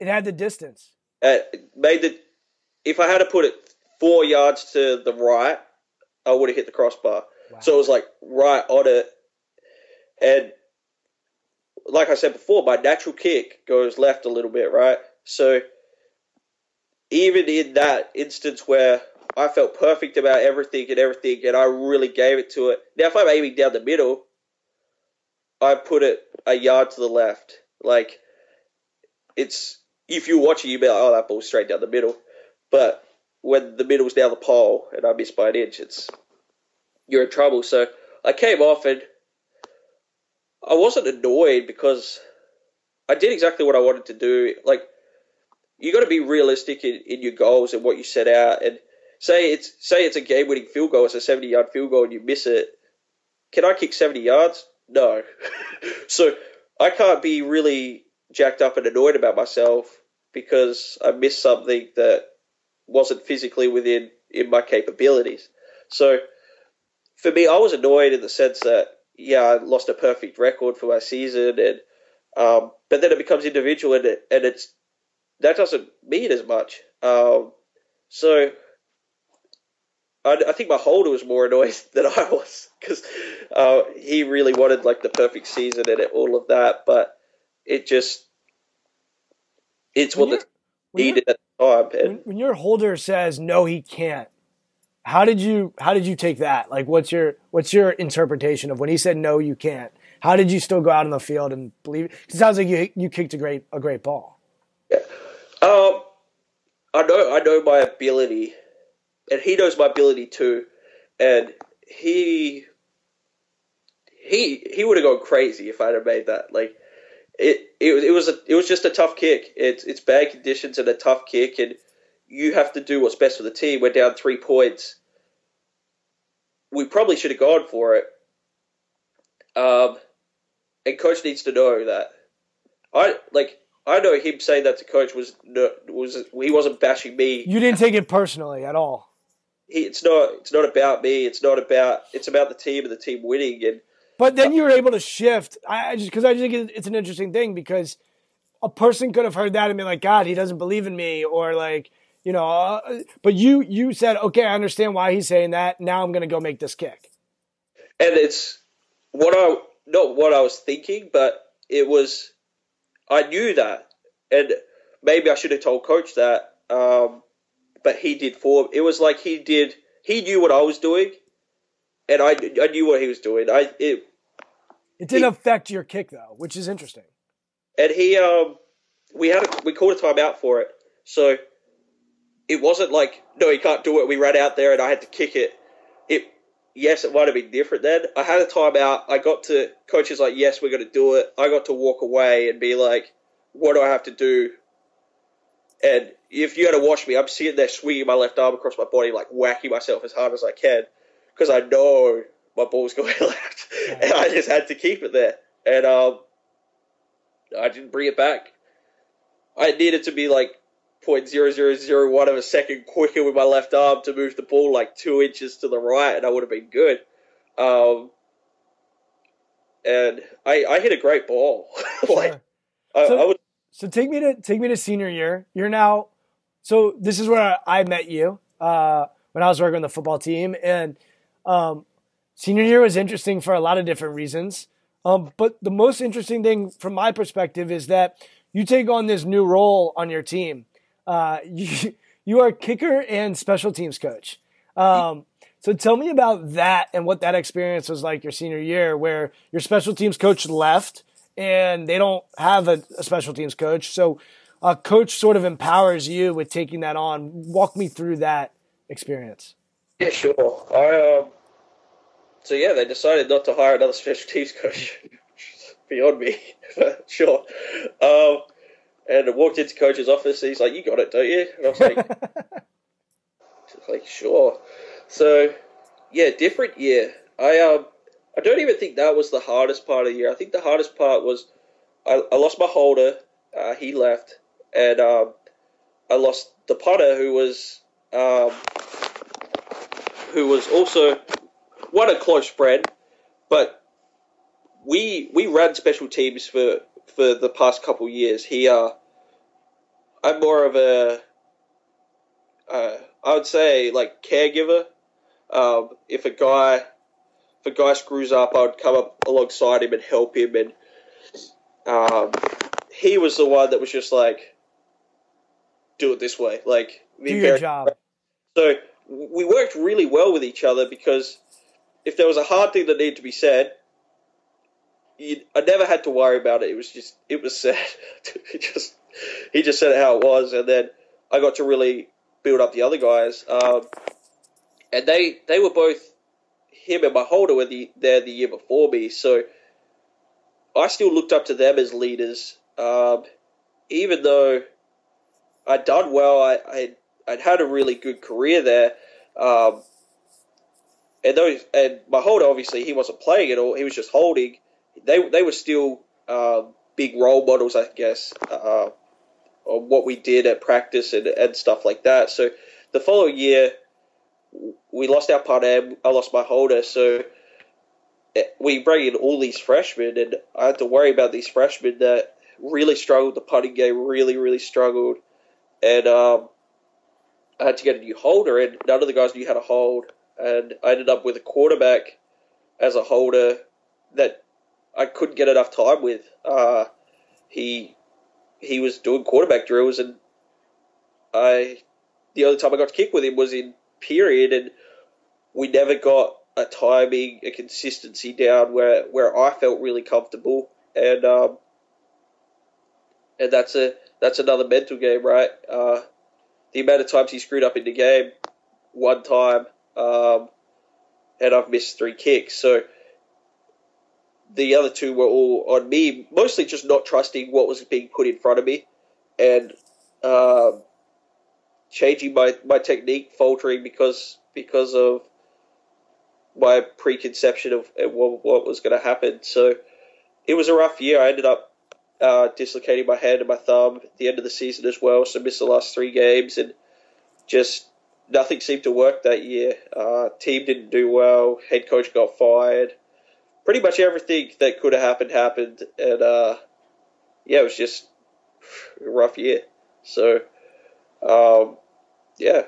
it had the distance. It made the. If I had to put it four yards to the right, I would have hit the crossbar. Wow. So it was like right on it. And like I said before, my natural kick goes left a little bit, right? So even in that instance where I felt perfect about everything and everything, and I really gave it to it. Now, if I'm aiming down the middle, I put it a yard to the left. Like, it's if you're watching, you be like, oh, that ball's straight down the middle. But when the middle's down the pole and I miss by an inch, it's you're in trouble. So I came off and I wasn't annoyed because I did exactly what I wanted to do. Like you got to be realistic in, in your goals and what you set out. And say it's say it's a game winning field goal, it's a seventy yard field goal, and you miss it. Can I kick seventy yards? No. so I can't be really jacked up and annoyed about myself because I missed something that wasn't physically within in my capabilities. So for me, I was annoyed in the sense that yeah, I lost a perfect record for my season, and um, but then it becomes individual, and it, and it's that doesn't mean as much. Um, so I, I, think my holder was more annoyed than I was because uh, he really wanted like the perfect season and all of that, but it just it's when needed at the time. And, when, when your holder says no, he can't. How did you how did you take that? Like what's your what's your interpretation of when he said no you can't? how did you still go out on the field and believe? It sounds like you you kicked a great a great ball. Yeah. Um, I know I know my ability, and he knows my ability too, and he he he would have gone crazy if I'd have made that. Like it it, it was a it was just a tough kick. It's it's bad conditions and a tough kick, and you have to do what's best for the team. We're down three points. We probably should have gone for it. Um, and coach needs to know that. I like I know him saying that to coach was was he wasn't bashing me. You didn't take it personally at all. He, it's not it's not about me. It's not about it's about the team and the team winning. And but then you were able to shift. I just because I just think it's an interesting thing because a person could have heard that and been like, God, he doesn't believe in me, or like you know. Uh, but you you said, okay, I understand why he's saying that. Now I'm to go make this kick. And it's what I not what I was thinking, but it was I knew that, and maybe I should have told coach that. Um, but he did for it was like he did. He knew what I was doing, and I I knew what he was doing. I it. It didn't he, affect your kick though, which is interesting. And he um, we had a, we called a timeout for it, so it wasn't like no, he can't do it. We ran out there and I had to kick it. It yes, it might have been different then. I had a timeout. I got to coaches like, yes, we're going to do it. I got to walk away and be like, what do I have to do? And if you had to watch me, I'm sitting there swinging my left arm across my body, like whacking myself as hard as I can, because I know my ball was going left, and I just had to keep it there. And um, I didn't bring it back. I needed to be like 0.0001 of a second quicker with my left arm to move the ball like two inches to the right, and I would have been good. Um, and I, I hit a great ball. like, sure. I, so, I would, so take me to take me to senior year. You're now. So this is where I met you uh, when I was working on the football team, and um, senior year was interesting for a lot of different reasons. Um, but the most interesting thing from my perspective is that you take on this new role on your team uh, you, you are kicker and special teams coach. Um, so tell me about that and what that experience was like your senior year, where your special teams coach left and they don't have a, a special teams coach. So a coach sort of empowers you with taking that on. Walk me through that experience. Yeah, sure. I um, so yeah, they decided not to hire another special teams coach. Beyond me, sure. Um, and I walked into coach's office. he's like, "You got it, don't you?" And I was like, "Like sure." So, yeah, different year. I um, I don't even think that was the hardest part of the year. I think the hardest part was I, I lost my holder. Uh, he left, and um, I lost the punter who was um, who was also what a close friend, but we we ran special teams for for the past couple years. He, uh, I'm more of a, uh, I would say like caregiver. Um, if a guy, if a guy screws up, I would come up alongside him and help him. And um, he was the one that was just like, do it this way, like do your job. So we worked really well with each other because if there was a hard thing that needed to be said, I never had to worry about it. It was just it was said. just he just said it how it was, and then I got to really build up the other guys. Um, and they they were both him and my holder were the, there the year before me, so I still looked up to them as leaders. Um, even though I'd done well, I, I'd, I'd had a really good career there. Um, and those and my holder obviously he wasn't playing at all; he was just holding they they were still uh, big role models, I guess, uh, on what we did at practice and, and stuff like that. So the following year, we lost our punter. I lost my holder, so eh, we bring in all these freshmen, and I had to worry about these freshmen that really struggled. The punting game really, really struggled, and um, I had to get a new holder, and none of the guys knew how to hold. And I ended up with a quarterback as a holder that I couldn't get enough time with. Uh, he he was doing quarterback drills, and I the only time I got to kick with him was in period, and we never got a timing, a consistency down where where I felt really comfortable, and um, and that's a that's another mental game, right? Uh, the amount of times he screwed up in the game, one time, um, and I've missed three kicks, so the other two were all on me, mostly just not trusting what was being put in front of me, and um, changing my, my technique, faltering because because of my preconception of what, what was going to happen. So it was a rough year. I ended up uh, dislocating my hand and my thumb at the end of the season as well, so missed the last three games and just nothing seemed to work that year. Uh, team didn't do well. Head coach got fired pretty much everything that could have happened happened, and uh, yeah, it was just a rough year. So, um, yeah.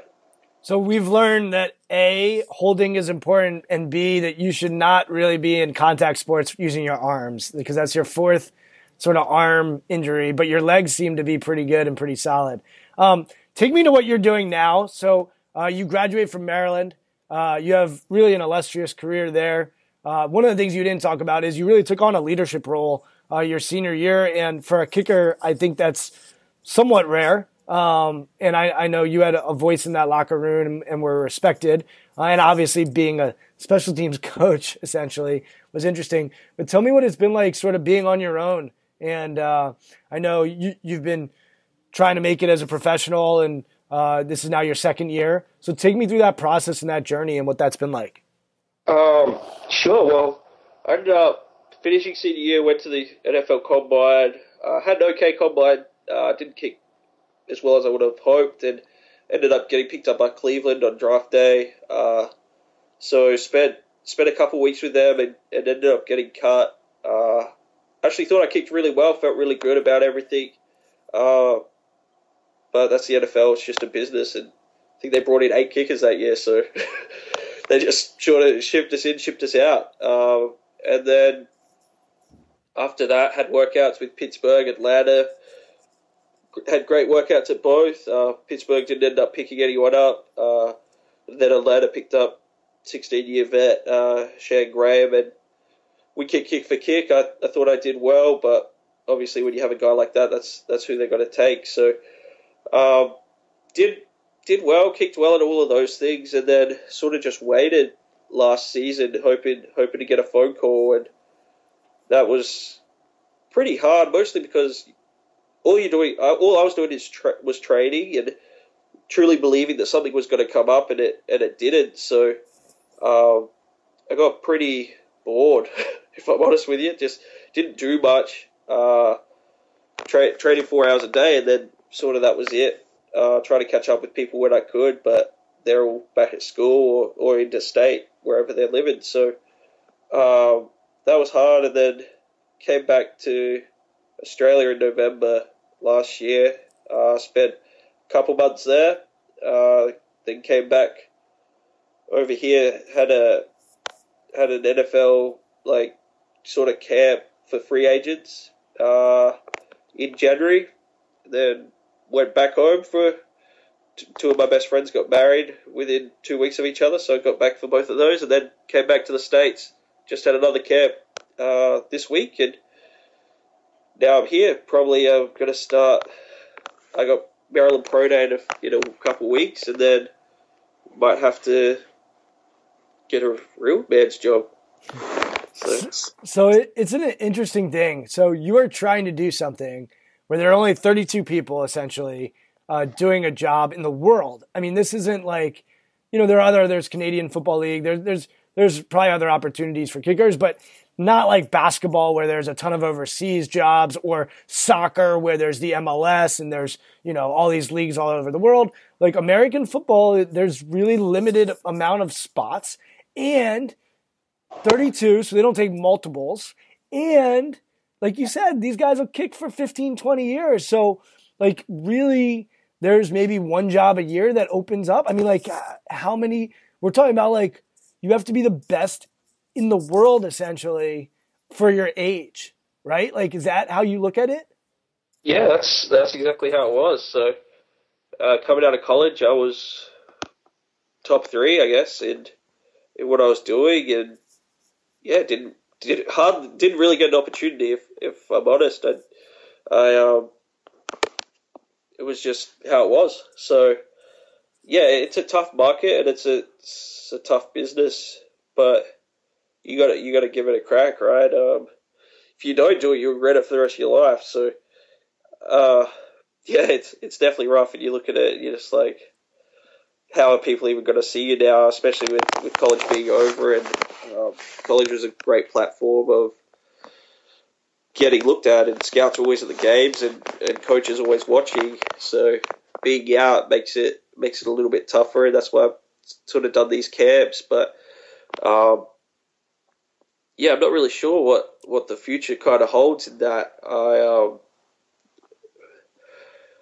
So we've learned that a holding is important, and b that you should not really be in contact sports using your arms because that's your fourth sort of arm injury, but your legs seem to be pretty good and pretty solid. Um, take me to what you're doing now. So uh, you graduate from Maryland. Uh, you have really an illustrious career there. Uh, one of the things you didn't talk about is you really took on a leadership role uh, your senior year, and for a kicker, I think that's somewhat rare. Um, and I, I, know you had a voice in that locker room and, and were respected. Uh, and obviously, being a special teams coach essentially was interesting. But tell me what it's been like, sort of being on your own. And uh, I know you, you've been trying to make it as a professional, and uh, this is now your second year. So take me through that process and that journey and what that's been like. Um, sure. Well, I ended up finishing senior year, went to the NFL Combine, uh, had an okay combine, uh, didn't kick as well as I would have hoped, and ended up getting picked up by Cleveland on draft day. Uh, so spent spent a couple weeks with them and, and ended up getting cut. Uh, actually thought I kicked really well, felt really good about everything. Uh, but that's the NFL; it's just a business, and I think they brought in eight kickers that year, so they just sort of shipped us in, shipped us out. Um, and then after that, had workouts with Pittsburgh, Atlanta. Had great workouts at both. Uh, Pittsburgh didn't end up picking anyone up. Uh, then Atlanta picked up 16 year vet uh, Shayne Graham, and we kick kick for kick. I, I thought I did well, but obviously when you have a guy like that, that's that's who they're going to take. So um, did did well, kicked well at all of those things, and then sort of just waited last season, hoping hoping to get a phone call, and that was pretty hard, mostly because all you're doing, uh, all I was doing is tra- was training and truly believing that something was going to come up, and it and it didn't. So um, I got pretty bored, if I'm honest with you. Just didn't do much. Uh, tra- training four hours a day, and then sort of that was it uh, try to catch up with people when I could, but they're all back at school or, or interstate, wherever they're living. So um, that was hard, and then came back to Australia in November last year. Uh, spent a couple months there, uh, then came back over here. Had a had an NFL like sort of camp for free agents uh, in January. Then went back home for two of my best friends got married within two weeks of each other, so I got back for both of those, and then came back to the states. Just had another camp uh, this week, and now I'm here. Probably I'm uh, going to start. I got Maryland Pro Day in a, in a couple weeks, and then might have to get a real man's job. So, it, it's an interesting thing. So you are trying to do something where there are only 32 people essentially uh, doing a job in the world. I mean, this isn't like, you know, there are other, there's Canadian Football League, there's, there's, there's probably other opportunities for kickers, but not like basketball where there's a ton of overseas jobs or soccer where there's the MLS and there's, you know, all these leagues all over the world. Like American football, there's really limited amount of spots and 32, so they don't take multiples. And like you said, these guys will kick for 15, 20 years. So, like, really, there's maybe one job a year that opens up. I mean, like, how many? We're talking about, like, you have to be the best in the world, essentially, for your age, right? Like, is that how you look at it? Yeah, that's that's exactly how it was. So, uh, coming out of college, I was top three, I guess, and in what I was doing, and yeah, didn't did hard didn't really get an opportunity. If if I'm honest, I, I um, it was just how it was. So yeah, it's a tough market and it's a it's a tough business, but you got you got to give it a crack, right? Um, if you don't do it, you regret it for the rest of your life. So, uh, yeah, it's it's definitely rough. And you look at it, you're just like, how are people even going to see you now? Especially with, with college being over, and um, college was a great platform of getting looked at, and scouts are always at the games, and, and coaches always watching. So being out makes it makes it a little bit tougher, and that's why I've sort of done these camps. But um, yeah, I'm not really sure what, what the future kind of holds in that. I um,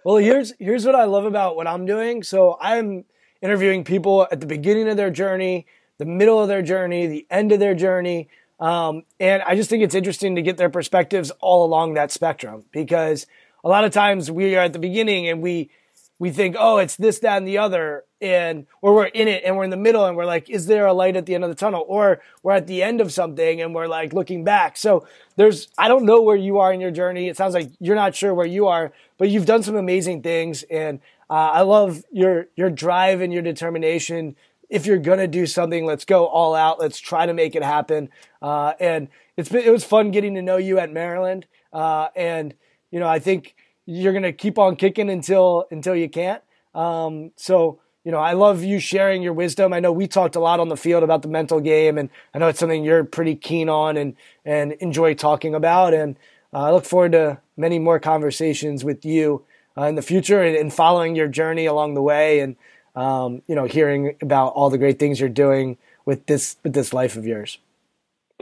well, here's here's what I love about what I'm doing. So I'm interviewing people at the beginning of their journey, the middle of their journey, the end of their journey. Um, and I just think it's interesting to get their perspectives all along that spectrum because a lot of times we are at the beginning and we we think, oh, it's this, that, and the other, and or we're in it and we're in the middle and we're like, is there a light at the end of the tunnel? Or we're at the end of something and we're like looking back. So there's, I don't know where you are in your journey. It sounds like you're not sure where you are, but you've done some amazing things, and uh, I love your your drive and your determination. If you're gonna do something, let's go all out. Let's try to make it happen. Uh, and it's been, it was fun getting to know you at Maryland, uh, and you know, I think you're to keep on kicking until until you can't. Um, so you know, I love you sharing your wisdom. I know we talked a lot on the field about the mental game, and I know it's something you're pretty keen on and and enjoy talking about. And uh, I look forward to many more conversations with you uh, in the future and, and, following your journey along the way, and um, you know, hearing about all the great things you're doing with this with this life of yours.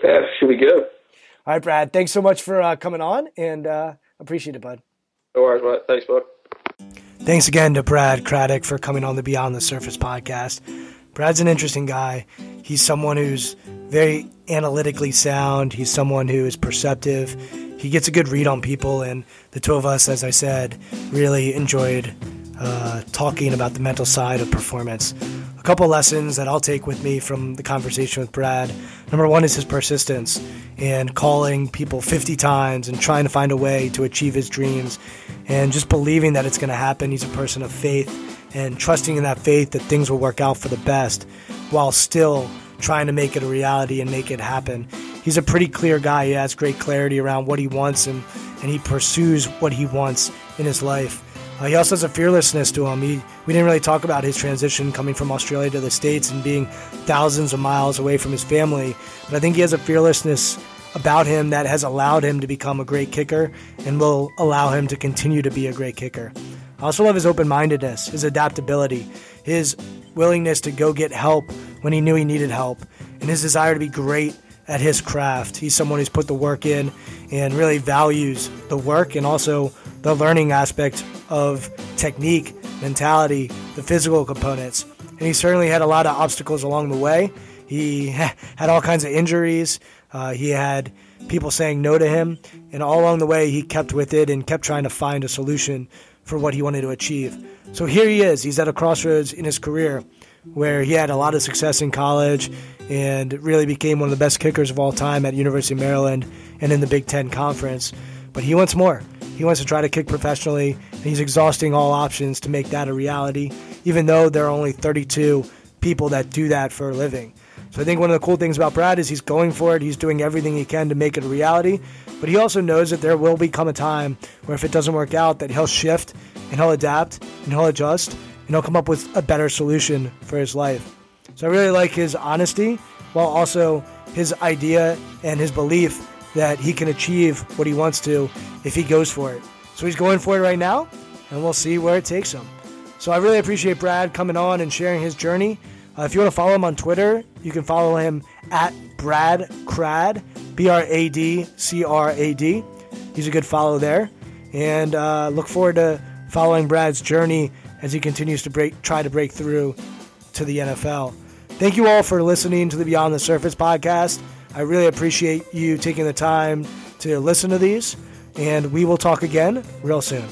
Yeah, should we go? All right, Brad. Thanks so much for uh, coming on, and uh, appreciate it, bud. No worries, mate. Thanks, bud. Thanks again to Brad Craddock for coming on the Beyond the Surface podcast. Brad's an interesting guy. He's someone who's very analytically sound. He's someone who is perceptive. He gets a good read on people, and the two of us, as I said, really enjoyed uh, talking about the mental side of performance a couple lessons that I'll take with me from the conversation with Brad. Number one is his persistence and calling people 50 times and trying to find a way to achieve his dreams and just believing that it's going to happen. He's a person of faith and trusting in that faith that things will work out for the best while still trying to make it a reality and make it happen. He's a pretty clear guy. He has great clarity around what he wants and, and he pursues what he wants in his life. Uh, he also has a fearlessness to him. He, we didn't really talk about his transition coming from Australia to the States and being thousands of miles away from his family, but I think he has a fearlessness about him that has allowed him to become a great kicker and will allow him to continue to be a great kicker. I also love his open mindedness, his adaptability, his willingness to go get help when he knew he needed help, and his desire to be great at his craft. He's someone who's put the work in and really values the work and also the learning aspect of technique, mentality, the physical components. And he certainly had a lot of obstacles along the way. He had all kinds of injuries. Uh, he had people saying no to him. And all along the way, he kept with it and kept trying to find a solution for what he wanted to achieve. So here he is. He's at a crossroads in his career where he had a lot of success in college and really became one of the best kickers of all time at University of Maryland and in the Big Ten Conference. But he wants more. He wants to try to kick professionally, and he's exhausting all options to make that a reality, even though there are only 32 people that do that for a living. So I think one of the cool things about Brad is he's going for it. He's doing everything he can to make it a reality. But he also knows that there will become a time where if it doesn't work out, that he'll shift and he'll adapt and he'll adjust and he'll come up with a better solution for his life. So I really like his honesty while also his idea and his belief that he can achieve what he wants to if he goes for it. So he's going for it right now, and we'll see where it takes him. So I really appreciate Brad coming on and sharing his journey. Uh, if you want to follow him on Twitter, you can follow him at Brad Crad, B R A D C R A D. He's a good follow there. And uh, look forward to following Brad's journey as he continues to break, try to break through to the NFL. Thank you all for listening to the Beyond the Surface podcast. I really appreciate you taking the time to listen to these, and we will talk again real soon.